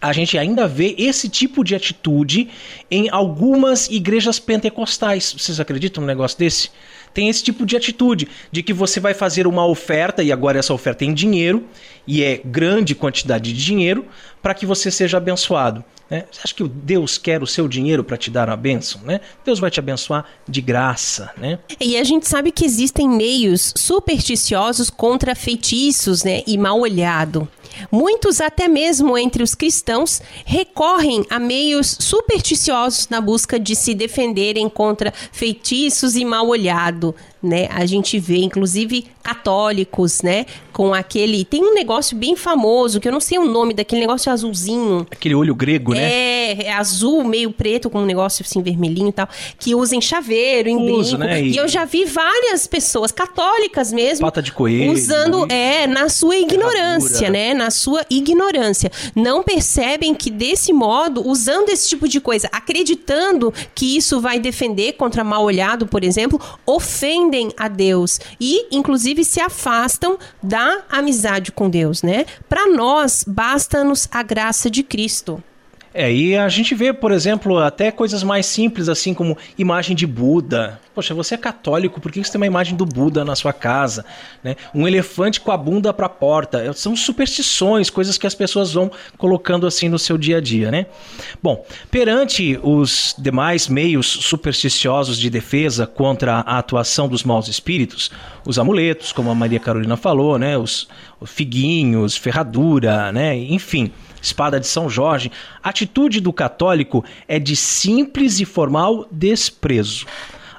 a gente ainda vê esse tipo de atitude em algumas igrejas pentecostais. Vocês acreditam num negócio desse? Tem esse tipo de atitude, de que você vai fazer uma oferta, e agora essa oferta é em dinheiro, e é grande quantidade de dinheiro, para que você seja abençoado. Né? Você acha que Deus quer o seu dinheiro para te dar uma bênção? Né? Deus vai te abençoar de graça. Né? E a gente sabe que existem meios supersticiosos contra feitiços né? e mal olhado. Muitos, até mesmo entre os cristãos, recorrem a meios supersticiosos na busca de se defenderem contra feitiços e mal olhado, né? A gente vê, inclusive, católicos, né? Com aquele. Tem um negócio bem famoso, que eu não sei o nome daquele negócio azulzinho. Aquele olho grego, né? É, é azul, meio preto, com um negócio assim vermelhinho e tal. Que usa em chaveiro, em Uso, brinco. Né? E... e... eu já vi várias pessoas católicas mesmo. Pata de coelho. Usando, é, na sua ignorância, né? Na sua ignorância. Não percebem que desse modo, usando esse tipo de coisa, acreditando que isso vai defender contra mal olhado, por exemplo, ofende ofendem a Deus e, inclusive, se afastam da amizade com Deus, né? Para nós, basta-nos a graça de Cristo. É, e a gente vê, por exemplo, até coisas mais simples, assim como imagem de Buda. Poxa, você é católico, por que você tem uma imagem do Buda na sua casa? Né? Um elefante com a bunda para a porta. São superstições, coisas que as pessoas vão colocando assim no seu dia a dia, né? Bom, perante os demais meios supersticiosos de defesa contra a atuação dos maus espíritos, os amuletos, como a Maria Carolina falou, né? Os, os figuinhos, ferradura, né? Enfim espada de São Jorge, a atitude do católico é de simples e formal desprezo.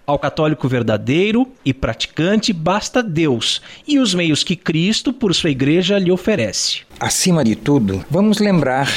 Ao católico verdadeiro e praticante basta Deus e os meios que Cristo, por sua igreja, lhe oferece. Acima de tudo, vamos lembrar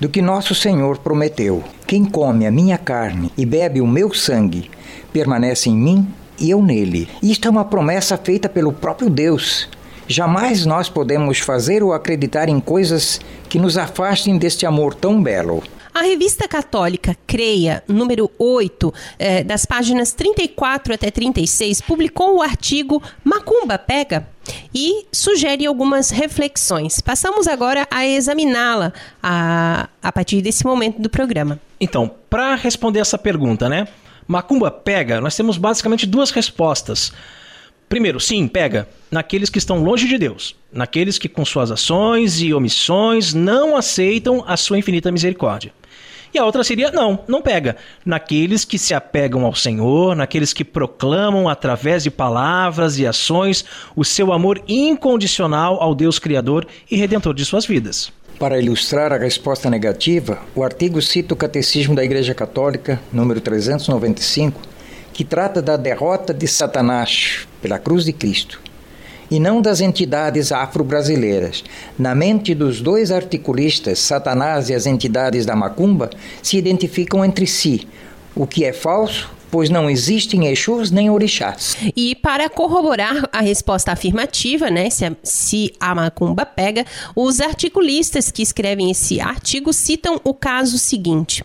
do que nosso Senhor prometeu: Quem come a minha carne e bebe o meu sangue permanece em mim e eu nele. Isto é uma promessa feita pelo próprio Deus. Jamais nós podemos fazer ou acreditar em coisas que nos afastem deste amor tão belo. A revista católica Creia, número 8, eh, das páginas 34 até 36, publicou o artigo Macumba Pega e sugere algumas reflexões. Passamos agora a examiná-la a, a partir desse momento do programa. Então, para responder essa pergunta, né? Macumba pega, nós temos basicamente duas respostas. Primeiro, sim, pega naqueles que estão longe de Deus, naqueles que com suas ações e omissões não aceitam a sua infinita misericórdia. E a outra seria não, não pega. Naqueles que se apegam ao Senhor, naqueles que proclamam através de palavras e ações o seu amor incondicional ao Deus Criador e Redentor de suas vidas. Para ilustrar a resposta negativa, o artigo cita o Catecismo da Igreja Católica, número 395, que trata da derrota de Satanás pela cruz de Cristo e não das entidades afro-brasileiras. Na mente dos dois articulistas, Satanás e as entidades da macumba se identificam entre si, o que é falso pois não existem Exus nem orixás. E para corroborar a resposta afirmativa, né, se a, se a macumba pega, os articulistas que escrevem esse artigo citam o caso seguinte.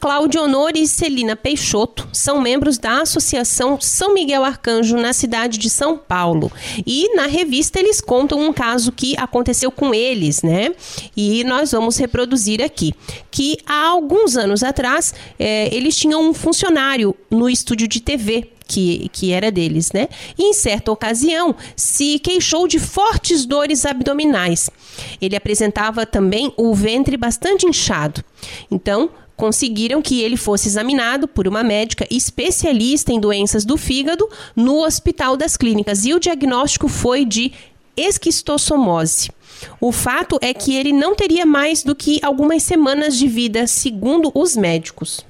Cláudio Honor e Celina Peixoto são membros da Associação São Miguel Arcanjo na cidade de São Paulo. E na revista eles contam um caso que aconteceu com eles, né? E nós vamos reproduzir aqui. Que há alguns anos atrás, é, eles tinham um funcionário no estúdio de TV que, que era deles, né? E em certa ocasião se queixou de fortes dores abdominais. Ele apresentava também o ventre bastante inchado. Então, conseguiram que ele fosse examinado por uma médica especialista em doenças do fígado no Hospital das Clínicas e o diagnóstico foi de esquistossomose. O fato é que ele não teria mais do que algumas semanas de vida, segundo os médicos.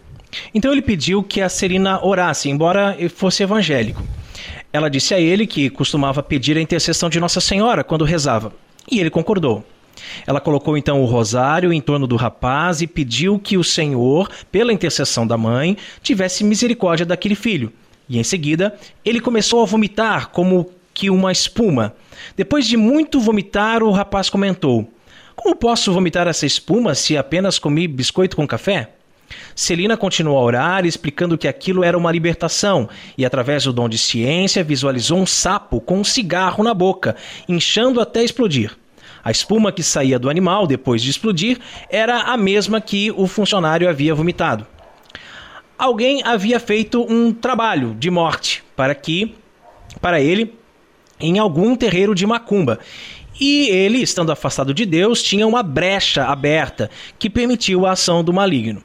Então ele pediu que a Serina orasse, embora fosse evangélico. Ela disse a ele que costumava pedir a intercessão de Nossa Senhora quando rezava, e ele concordou. Ela colocou então o rosário em torno do rapaz e pediu que o Senhor, pela intercessão da mãe, tivesse misericórdia daquele filho. E em seguida, ele começou a vomitar como que uma espuma. Depois de muito vomitar, o rapaz comentou: Como posso vomitar essa espuma se apenas comi biscoito com café? Celina continuou a orar, explicando que aquilo era uma libertação, e através do dom de ciência visualizou um sapo com um cigarro na boca, inchando até explodir. A espuma que saía do animal depois de explodir era a mesma que o funcionário havia vomitado. Alguém havia feito um trabalho de morte para que para ele em algum terreiro de macumba. E ele, estando afastado de Deus, tinha uma brecha aberta que permitiu a ação do maligno.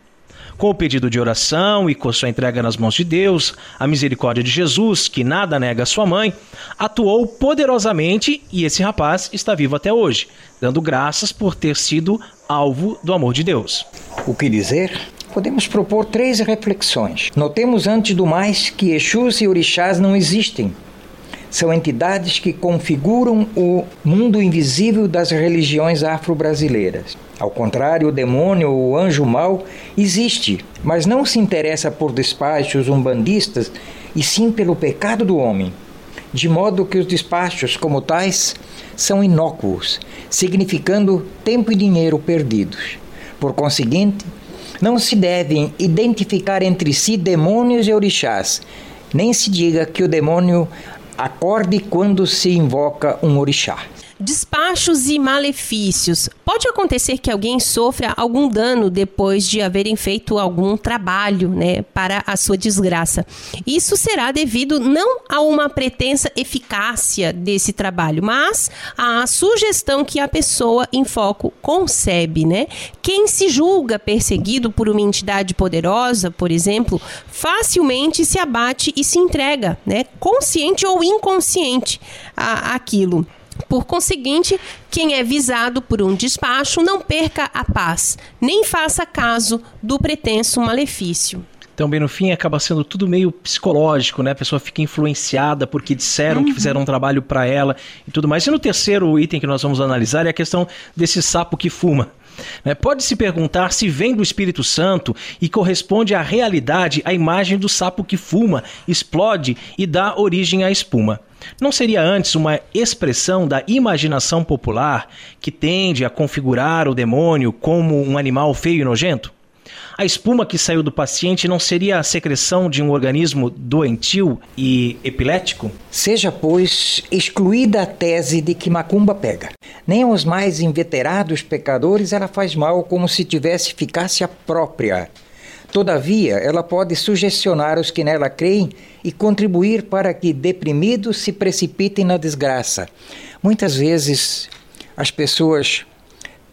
Com o pedido de oração e com sua entrega nas mãos de Deus, a misericórdia de Jesus, que nada nega a sua mãe, atuou poderosamente e esse rapaz está vivo até hoje, dando graças por ter sido alvo do amor de Deus. O que dizer? Podemos propor três reflexões. Notemos antes do mais que Exus e Orixás não existem, são entidades que configuram o mundo invisível das religiões afro-brasileiras. Ao contrário, o demônio ou o anjo mau existe, mas não se interessa por despachos umbandistas e sim pelo pecado do homem. De modo que os despachos, como tais, são inócuos, significando tempo e dinheiro perdidos. Por conseguinte, não se devem identificar entre si demônios e orixás, nem se diga que o demônio acorde quando se invoca um orixá. Despachos e malefícios. Pode acontecer que alguém sofra algum dano depois de haverem feito algum trabalho, né, para a sua desgraça. Isso será devido não a uma pretensa eficácia desse trabalho, mas à sugestão que a pessoa em foco concebe, né? Quem se julga perseguido por uma entidade poderosa, por exemplo, facilmente se abate e se entrega, né, consciente ou inconsciente a aquilo. Por conseguinte, quem é visado por um despacho não perca a paz, nem faça caso do pretenso malefício. Então, bem no fim, acaba sendo tudo meio psicológico, né? A pessoa fica influenciada porque disseram uhum. que fizeram um trabalho para ela e tudo mais. E no terceiro item que nós vamos analisar é a questão desse sapo que fuma. Né? Pode-se perguntar se vem do Espírito Santo e corresponde à realidade a imagem do sapo que fuma, explode e dá origem à espuma. Não seria antes uma expressão da imaginação popular que tende a configurar o demônio como um animal feio e nojento? A espuma que saiu do paciente não seria a secreção de um organismo doentio e epilético? Seja, pois, excluída a tese de que macumba pega. Nem aos mais inveterados pecadores ela faz mal como se tivesse eficácia própria Todavia, ela pode sugestionar os que nela creem e contribuir para que deprimidos se precipitem na desgraça. Muitas vezes as pessoas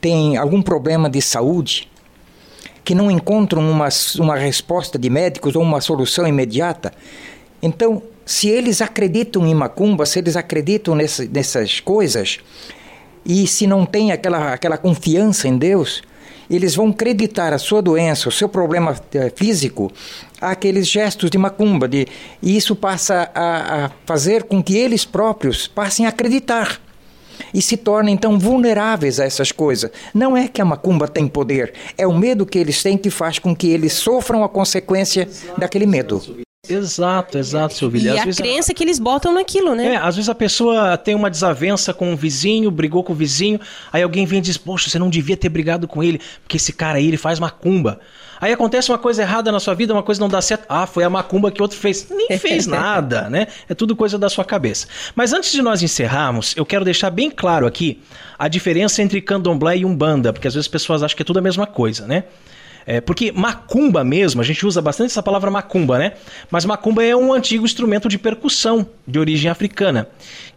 têm algum problema de saúde que não encontram uma, uma resposta de médicos ou uma solução imediata. Então, se eles acreditam em macumba, se eles acreditam nessa, nessas coisas, e se não têm aquela, aquela confiança em Deus, eles vão acreditar a sua doença, o seu problema eh, físico, àqueles gestos de macumba, de, e isso passa a, a fazer com que eles próprios passem a acreditar e se tornem então vulneráveis a essas coisas. Não é que a macumba tem poder, é o medo que eles têm que faz com que eles sofram a consequência daquele medo. Exato, exato, Silvia. E às a crença a... que eles botam naquilo, né? É, às vezes a pessoa tem uma desavença com o vizinho, brigou com o vizinho, aí alguém vem e diz, poxa, você não devia ter brigado com ele, porque esse cara aí, ele faz macumba. Aí acontece uma coisa errada na sua vida, uma coisa não dá certo. Ah, foi a macumba que outro fez. Nem *laughs* fez nada, né? É tudo coisa da sua cabeça. Mas antes de nós encerrarmos, eu quero deixar bem claro aqui a diferença entre candomblé e umbanda, porque às vezes as pessoas acham que é tudo a mesma coisa, né? É, porque macumba mesmo, a gente usa bastante essa palavra macumba, né? Mas macumba é um antigo instrumento de percussão de origem africana,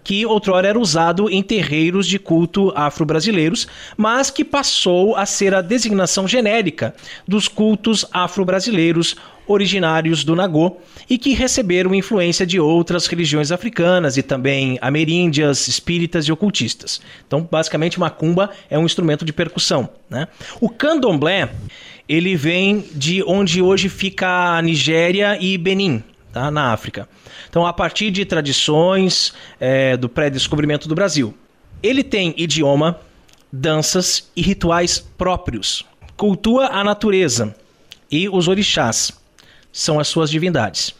que outrora era usado em terreiros de culto afro-brasileiros, mas que passou a ser a designação genérica dos cultos afro-brasileiros originários do Nagô e que receberam influência de outras religiões africanas e também ameríndias, espíritas e ocultistas. Então, basicamente, macumba é um instrumento de percussão. Né? O candomblé ele vem de onde hoje fica a Nigéria e Benin, tá? na África. Então, a partir de tradições é, do pré-descobrimento do Brasil. Ele tem idioma, danças e rituais próprios. Cultua a natureza e os orixás são as suas divindades.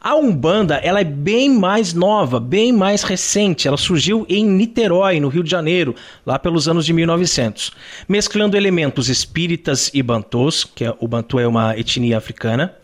A Umbanda, ela é bem mais nova, bem mais recente. Ela surgiu em Niterói, no Rio de Janeiro, lá pelos anos de 1900, mesclando elementos espíritas e bantôs, que é, o bantu é uma etnia africana.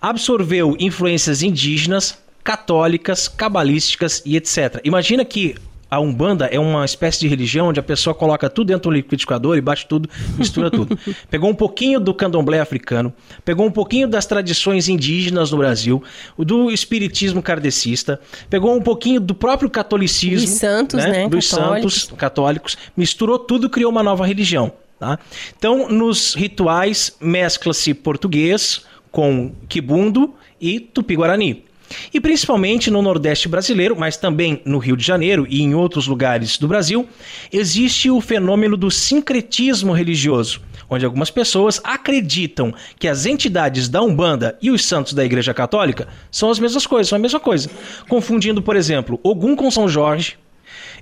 Absorveu influências indígenas, católicas, cabalísticas e etc. Imagina que a Umbanda é uma espécie de religião onde a pessoa coloca tudo dentro do liquidificador e bate tudo, mistura tudo. *laughs* Pegou um pouquinho do candomblé africano, pegou um pouquinho das tradições indígenas no Brasil, do espiritismo kardecista, pegou um pouquinho do próprio catolicismo. Dos santos, né? né? Dos católicos. santos católicos, misturou tudo criou uma nova religião. Tá? Então, nos rituais, mescla-se português com quibundo e tupi-guarani. E principalmente no Nordeste brasileiro, mas também no Rio de Janeiro e em outros lugares do Brasil, existe o fenômeno do sincretismo religioso, onde algumas pessoas acreditam que as entidades da Umbanda e os santos da Igreja Católica são as mesmas coisas, são a mesma coisa. Confundindo, por exemplo, Ogum com São Jorge,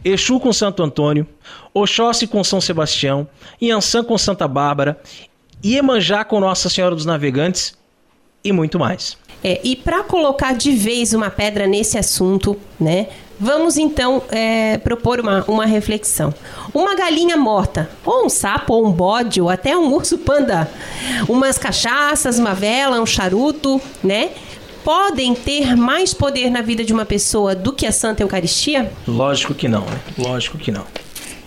Exu com Santo Antônio, Oxóssi com São Sebastião, Iansã com Santa Bárbara, Iemanjá com Nossa Senhora dos Navegantes e muito mais. É, e para colocar de vez uma pedra nesse assunto, né? Vamos então é, propor uma, uma reflexão. Uma galinha morta, ou um sapo, ou um bode, ou até um urso panda, umas cachaças, uma vela, um charuto, né? Podem ter mais poder na vida de uma pessoa do que a Santa Eucaristia? Lógico que não, né? Lógico que não.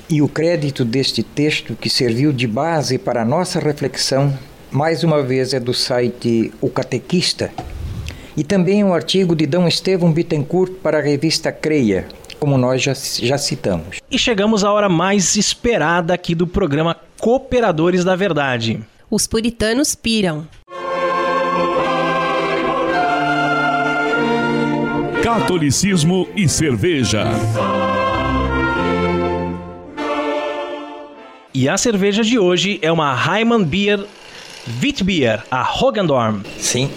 E o crédito deste texto, que serviu de base para a nossa reflexão, mais uma vez é do site O Catequista, e também um artigo de D. Estevão Bittencourt para a revista Creia, como nós já, já citamos. E chegamos à hora mais esperada aqui do programa Cooperadores da Verdade. Os puritanos piram. Catolicismo e cerveja. E a cerveja de hoje é uma Heimann Beer Witbier, a Hogendorm. Sim,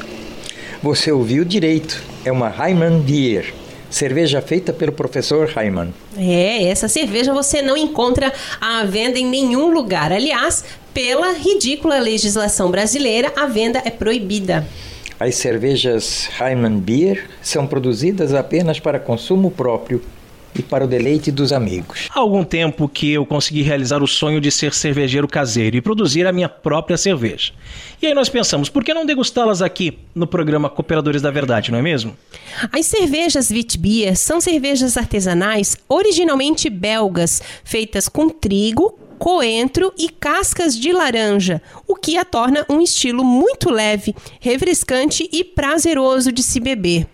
você ouviu direito. É uma Heimann Beer. Cerveja feita pelo professor Heimann. É, essa cerveja você não encontra à venda em nenhum lugar. Aliás, pela ridícula legislação brasileira, a venda é proibida. As cervejas Heimann Beer são produzidas apenas para consumo próprio e para o deleite dos amigos. Há algum tempo que eu consegui realizar o sonho de ser cervejeiro caseiro e produzir a minha própria cerveja. E aí nós pensamos, por que não degustá-las aqui no programa Cooperadores da Verdade, não é mesmo? As cervejas Witbier são cervejas artesanais originalmente belgas, feitas com trigo, coentro e cascas de laranja, o que a torna um estilo muito leve, refrescante e prazeroso de se beber.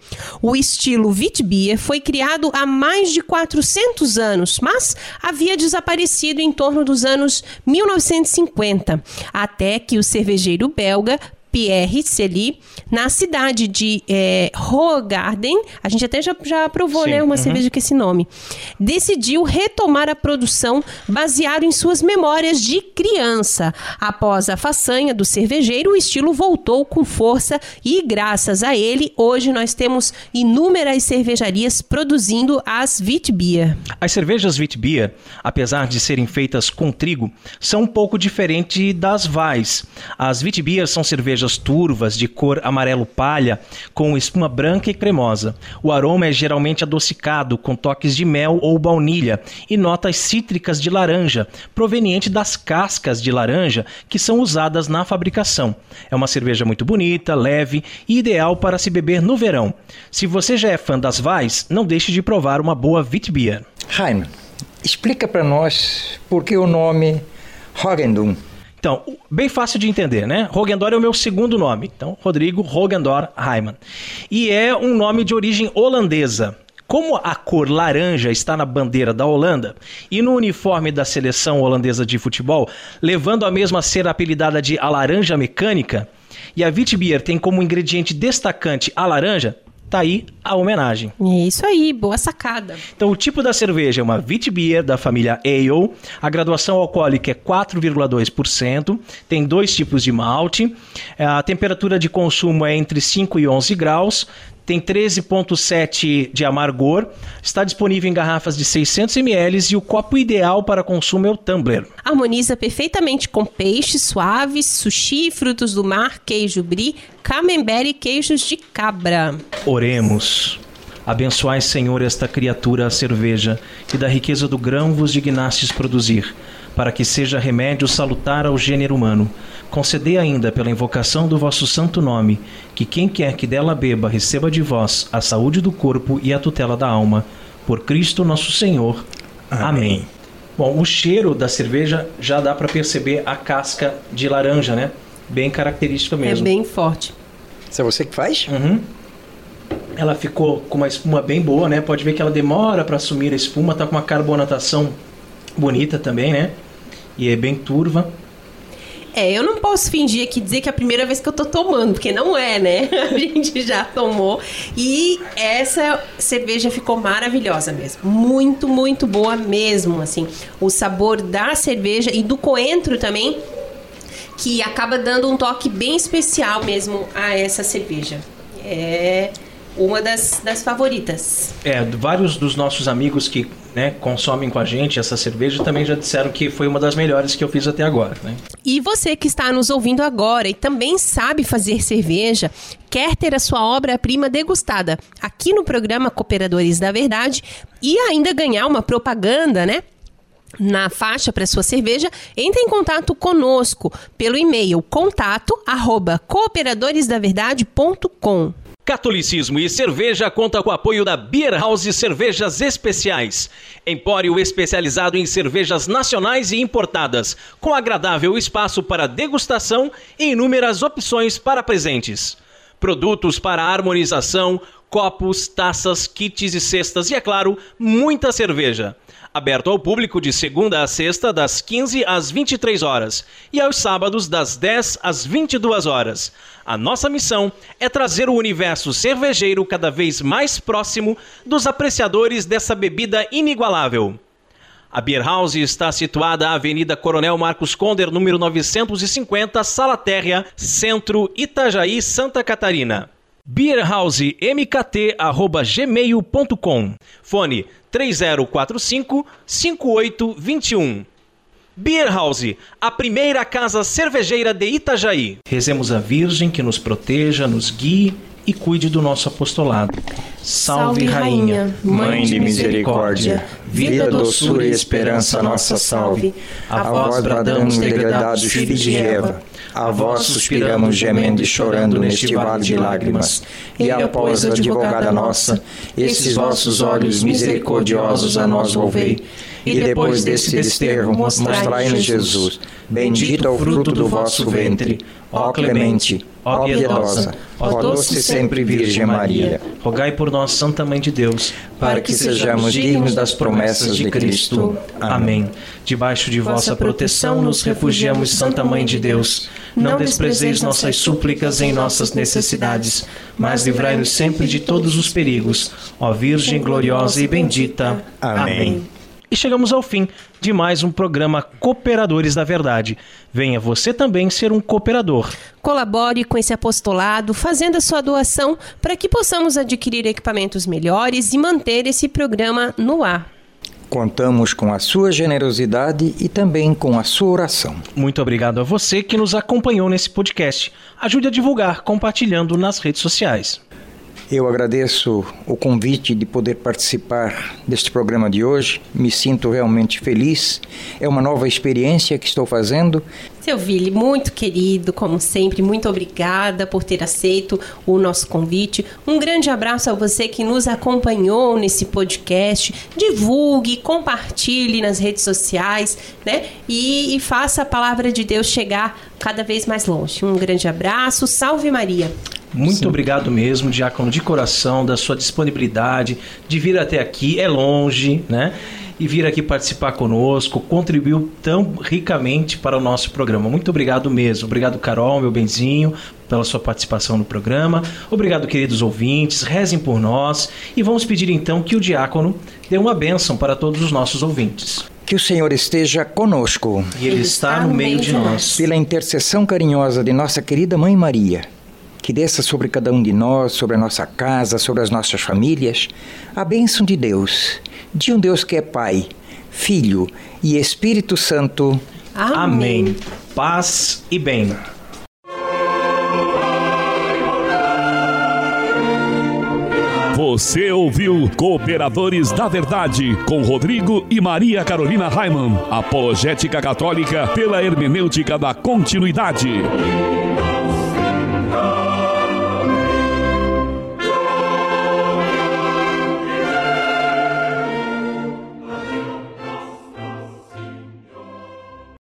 O estilo Witbier foi criado há mais de 400 anos, mas havia desaparecido em torno dos anos 1950, até que o cervejeiro belga Pierre Celi, na cidade de é, Rogarden, a gente até já, já provou né, uma uhum. cerveja com esse nome, decidiu retomar a produção baseado em suas memórias de criança. Após a façanha do cervejeiro, o estilo voltou com força e, graças a ele, hoje nós temos inúmeras cervejarias produzindo as Witbier. As cervejas Witbier, apesar de serem feitas com trigo, são um pouco diferentes das Weiss. As Witbier são cervejas cervejas turvas de cor amarelo palha com espuma branca e cremosa. O aroma é geralmente adocicado com toques de mel ou baunilha e notas cítricas de laranja, proveniente das cascas de laranja que são usadas na fabricação. É uma cerveja muito bonita, leve e ideal para se beber no verão. Se você já é fã das Vais, não deixe de provar uma boa Witbier. Jaime, explica para nós por que o nome Hogendum Então, bem fácil de entender, né? Rogendor é o meu segundo nome. Então, Rodrigo Rogendor Heimann. E é um nome de origem holandesa. Como a cor laranja está na bandeira da Holanda e no uniforme da seleção holandesa de futebol, levando a mesma a ser apelidada de a laranja mecânica, e a Witbier tem como ingrediente destacante a laranja, tá aí a homenagem. É isso aí, boa sacada. Então, o tipo da cerveja é uma Witbier da família Ale. A graduação alcoólica é 4,2%. Tem dois tipos de malte. A temperatura de consumo é entre 5 e 11 graus tem 13,7 de amargor, está disponível em garrafas de 600 ml e o copo ideal para consumo é o tumbler. Harmoniza perfeitamente com peixes suaves, sushi, frutos do mar, queijo brie, camembert e queijos de cabra. Oremos. Abençoai, Senhor, esta criatura, a cerveja, que da riqueza do grão vos dignastes produzir, para que seja remédio salutar ao gênero humano Concedei ainda, pela invocação do vosso santo nome, que quem quer que dela beba receba de vós a saúde do corpo e a tutela da alma. Por Cristo nosso Senhor. Amém. Amém. Bom, o cheiro da cerveja já dá para perceber a casca de laranja, né? Bem característica mesmo. É bem forte. Isso é você que faz? Uhum. Ela ficou com uma espuma bem boa, né? Pode ver que ela demora para assumir a espuma, tá com uma carbonatação bonita também, né? E é bem turva. É, eu não posso fingir aqui dizer que é a primeira vez que eu tô tomando, porque não é, né? *laughs* A gente já tomou. E essa cerveja ficou maravilhosa mesmo. Muito, muito boa mesmo, assim. O sabor da cerveja e do coentro também, que acaba dando um toque bem especial mesmo a essa cerveja. É uma das, das favoritas. É, vários dos nossos amigos que né, consomem com a gente essa cerveja também já disseram que foi uma das melhores que eu fiz até agora. Né? E você que está nos ouvindo agora e também sabe fazer cerveja, quer ter a sua obra-prima degustada aqui no programa Cooperadores da Verdade e ainda ganhar uma propaganda, né? na faixa para sua cerveja, entre em contato conosco pelo e-mail contato arroba cooperadoresdaverdade.com. Catolicismo e Cerveja conta com o apoio da Beer House Cervejas Especiais, empório especializado em cervejas nacionais e importadas, com agradável espaço para degustação e inúmeras opções para presentes. Produtos para harmonização, copos, taças, kits e cestas e, é claro, muita cerveja aberto ao público de segunda a sexta, das 15 às 23 horas, e aos sábados, das 10 às 22 horas. A nossa missão é trazer o universo cervejeiro cada vez mais próximo dos apreciadores dessa bebida inigualável. A Beer House está situada na Avenida Coronel Marcos Conder, número 950, Sala Térrea, Centro, Itajaí, Santa Catarina beerhousemkt@gmail.com. Fone 3045 5821. Beer House, a primeira casa cervejeira de Itajaí. Rezemos a Virgem que nos proteja, nos guie e cuide do nosso apostolado. Salve, Rainha, Mãe de misericórdia, vida, doçura e esperança nossa salve. A vós bradamos degredados filhos de Eva a vós suspiramos gemendo e chorando neste vale de lágrimas. E após a advogada nossa, esses vossos olhos misericordiosos a nós volvei. E depois desse desterro, mostrai-nos Jesus. Bendito é o fruto do vosso ventre. Ó clemente, ó piedosa, ó doce sempre Virgem Maria. Rogai por nós, Santa Mãe de Deus, para que sejamos dignos das promessas de Cristo. Amém. Debaixo de vossa proteção nos refugiamos, Santa Mãe de Deus. Não desprezeis nossas súplicas em nossas necessidades, mas livrai-nos sempre de todos os perigos. Ó Virgem gloriosa e bendita. Amém. E chegamos ao fim de mais um programa Cooperadores da Verdade. Venha você também ser um cooperador. Colabore com esse apostolado, fazendo a sua doação para que possamos adquirir equipamentos melhores e manter esse programa no ar. Contamos com a sua generosidade e também com a sua oração. Muito obrigado a você que nos acompanhou nesse podcast. Ajude a divulgar compartilhando nas redes sociais. Eu agradeço o convite de poder participar deste programa de hoje. Me sinto realmente feliz. É uma nova experiência que estou fazendo. Seu Vili, muito querido, como sempre, muito obrigada por ter aceito o nosso convite. Um grande abraço a você que nos acompanhou nesse podcast. Divulgue, compartilhe nas redes sociais, né? E, e faça a palavra de Deus chegar cada vez mais longe. Um grande abraço. Salve Maria. Muito Sim. obrigado mesmo, Diácono, de coração, da sua disponibilidade, de vir até aqui. É longe, né? E vir aqui participar conosco, contribuiu tão ricamente para o nosso programa. Muito obrigado mesmo. Obrigado, Carol, meu benzinho, pela sua participação no programa. Obrigado, queridos ouvintes. Rezem por nós. E vamos pedir então que o diácono dê uma bênção para todos os nossos ouvintes. Que o Senhor esteja conosco. E Ele está no meio de nós. Pela intercessão carinhosa de nossa querida Mãe Maria que desça sobre cada um de nós, sobre a nossa casa, sobre as nossas famílias, a bênção de Deus, de um Deus que é Pai, Filho e Espírito Santo. Amém. Amém. Paz e bem. Você ouviu Cooperadores da Verdade com Rodrigo e Maria Carolina Raimann, apologética católica pela hermenêutica da continuidade.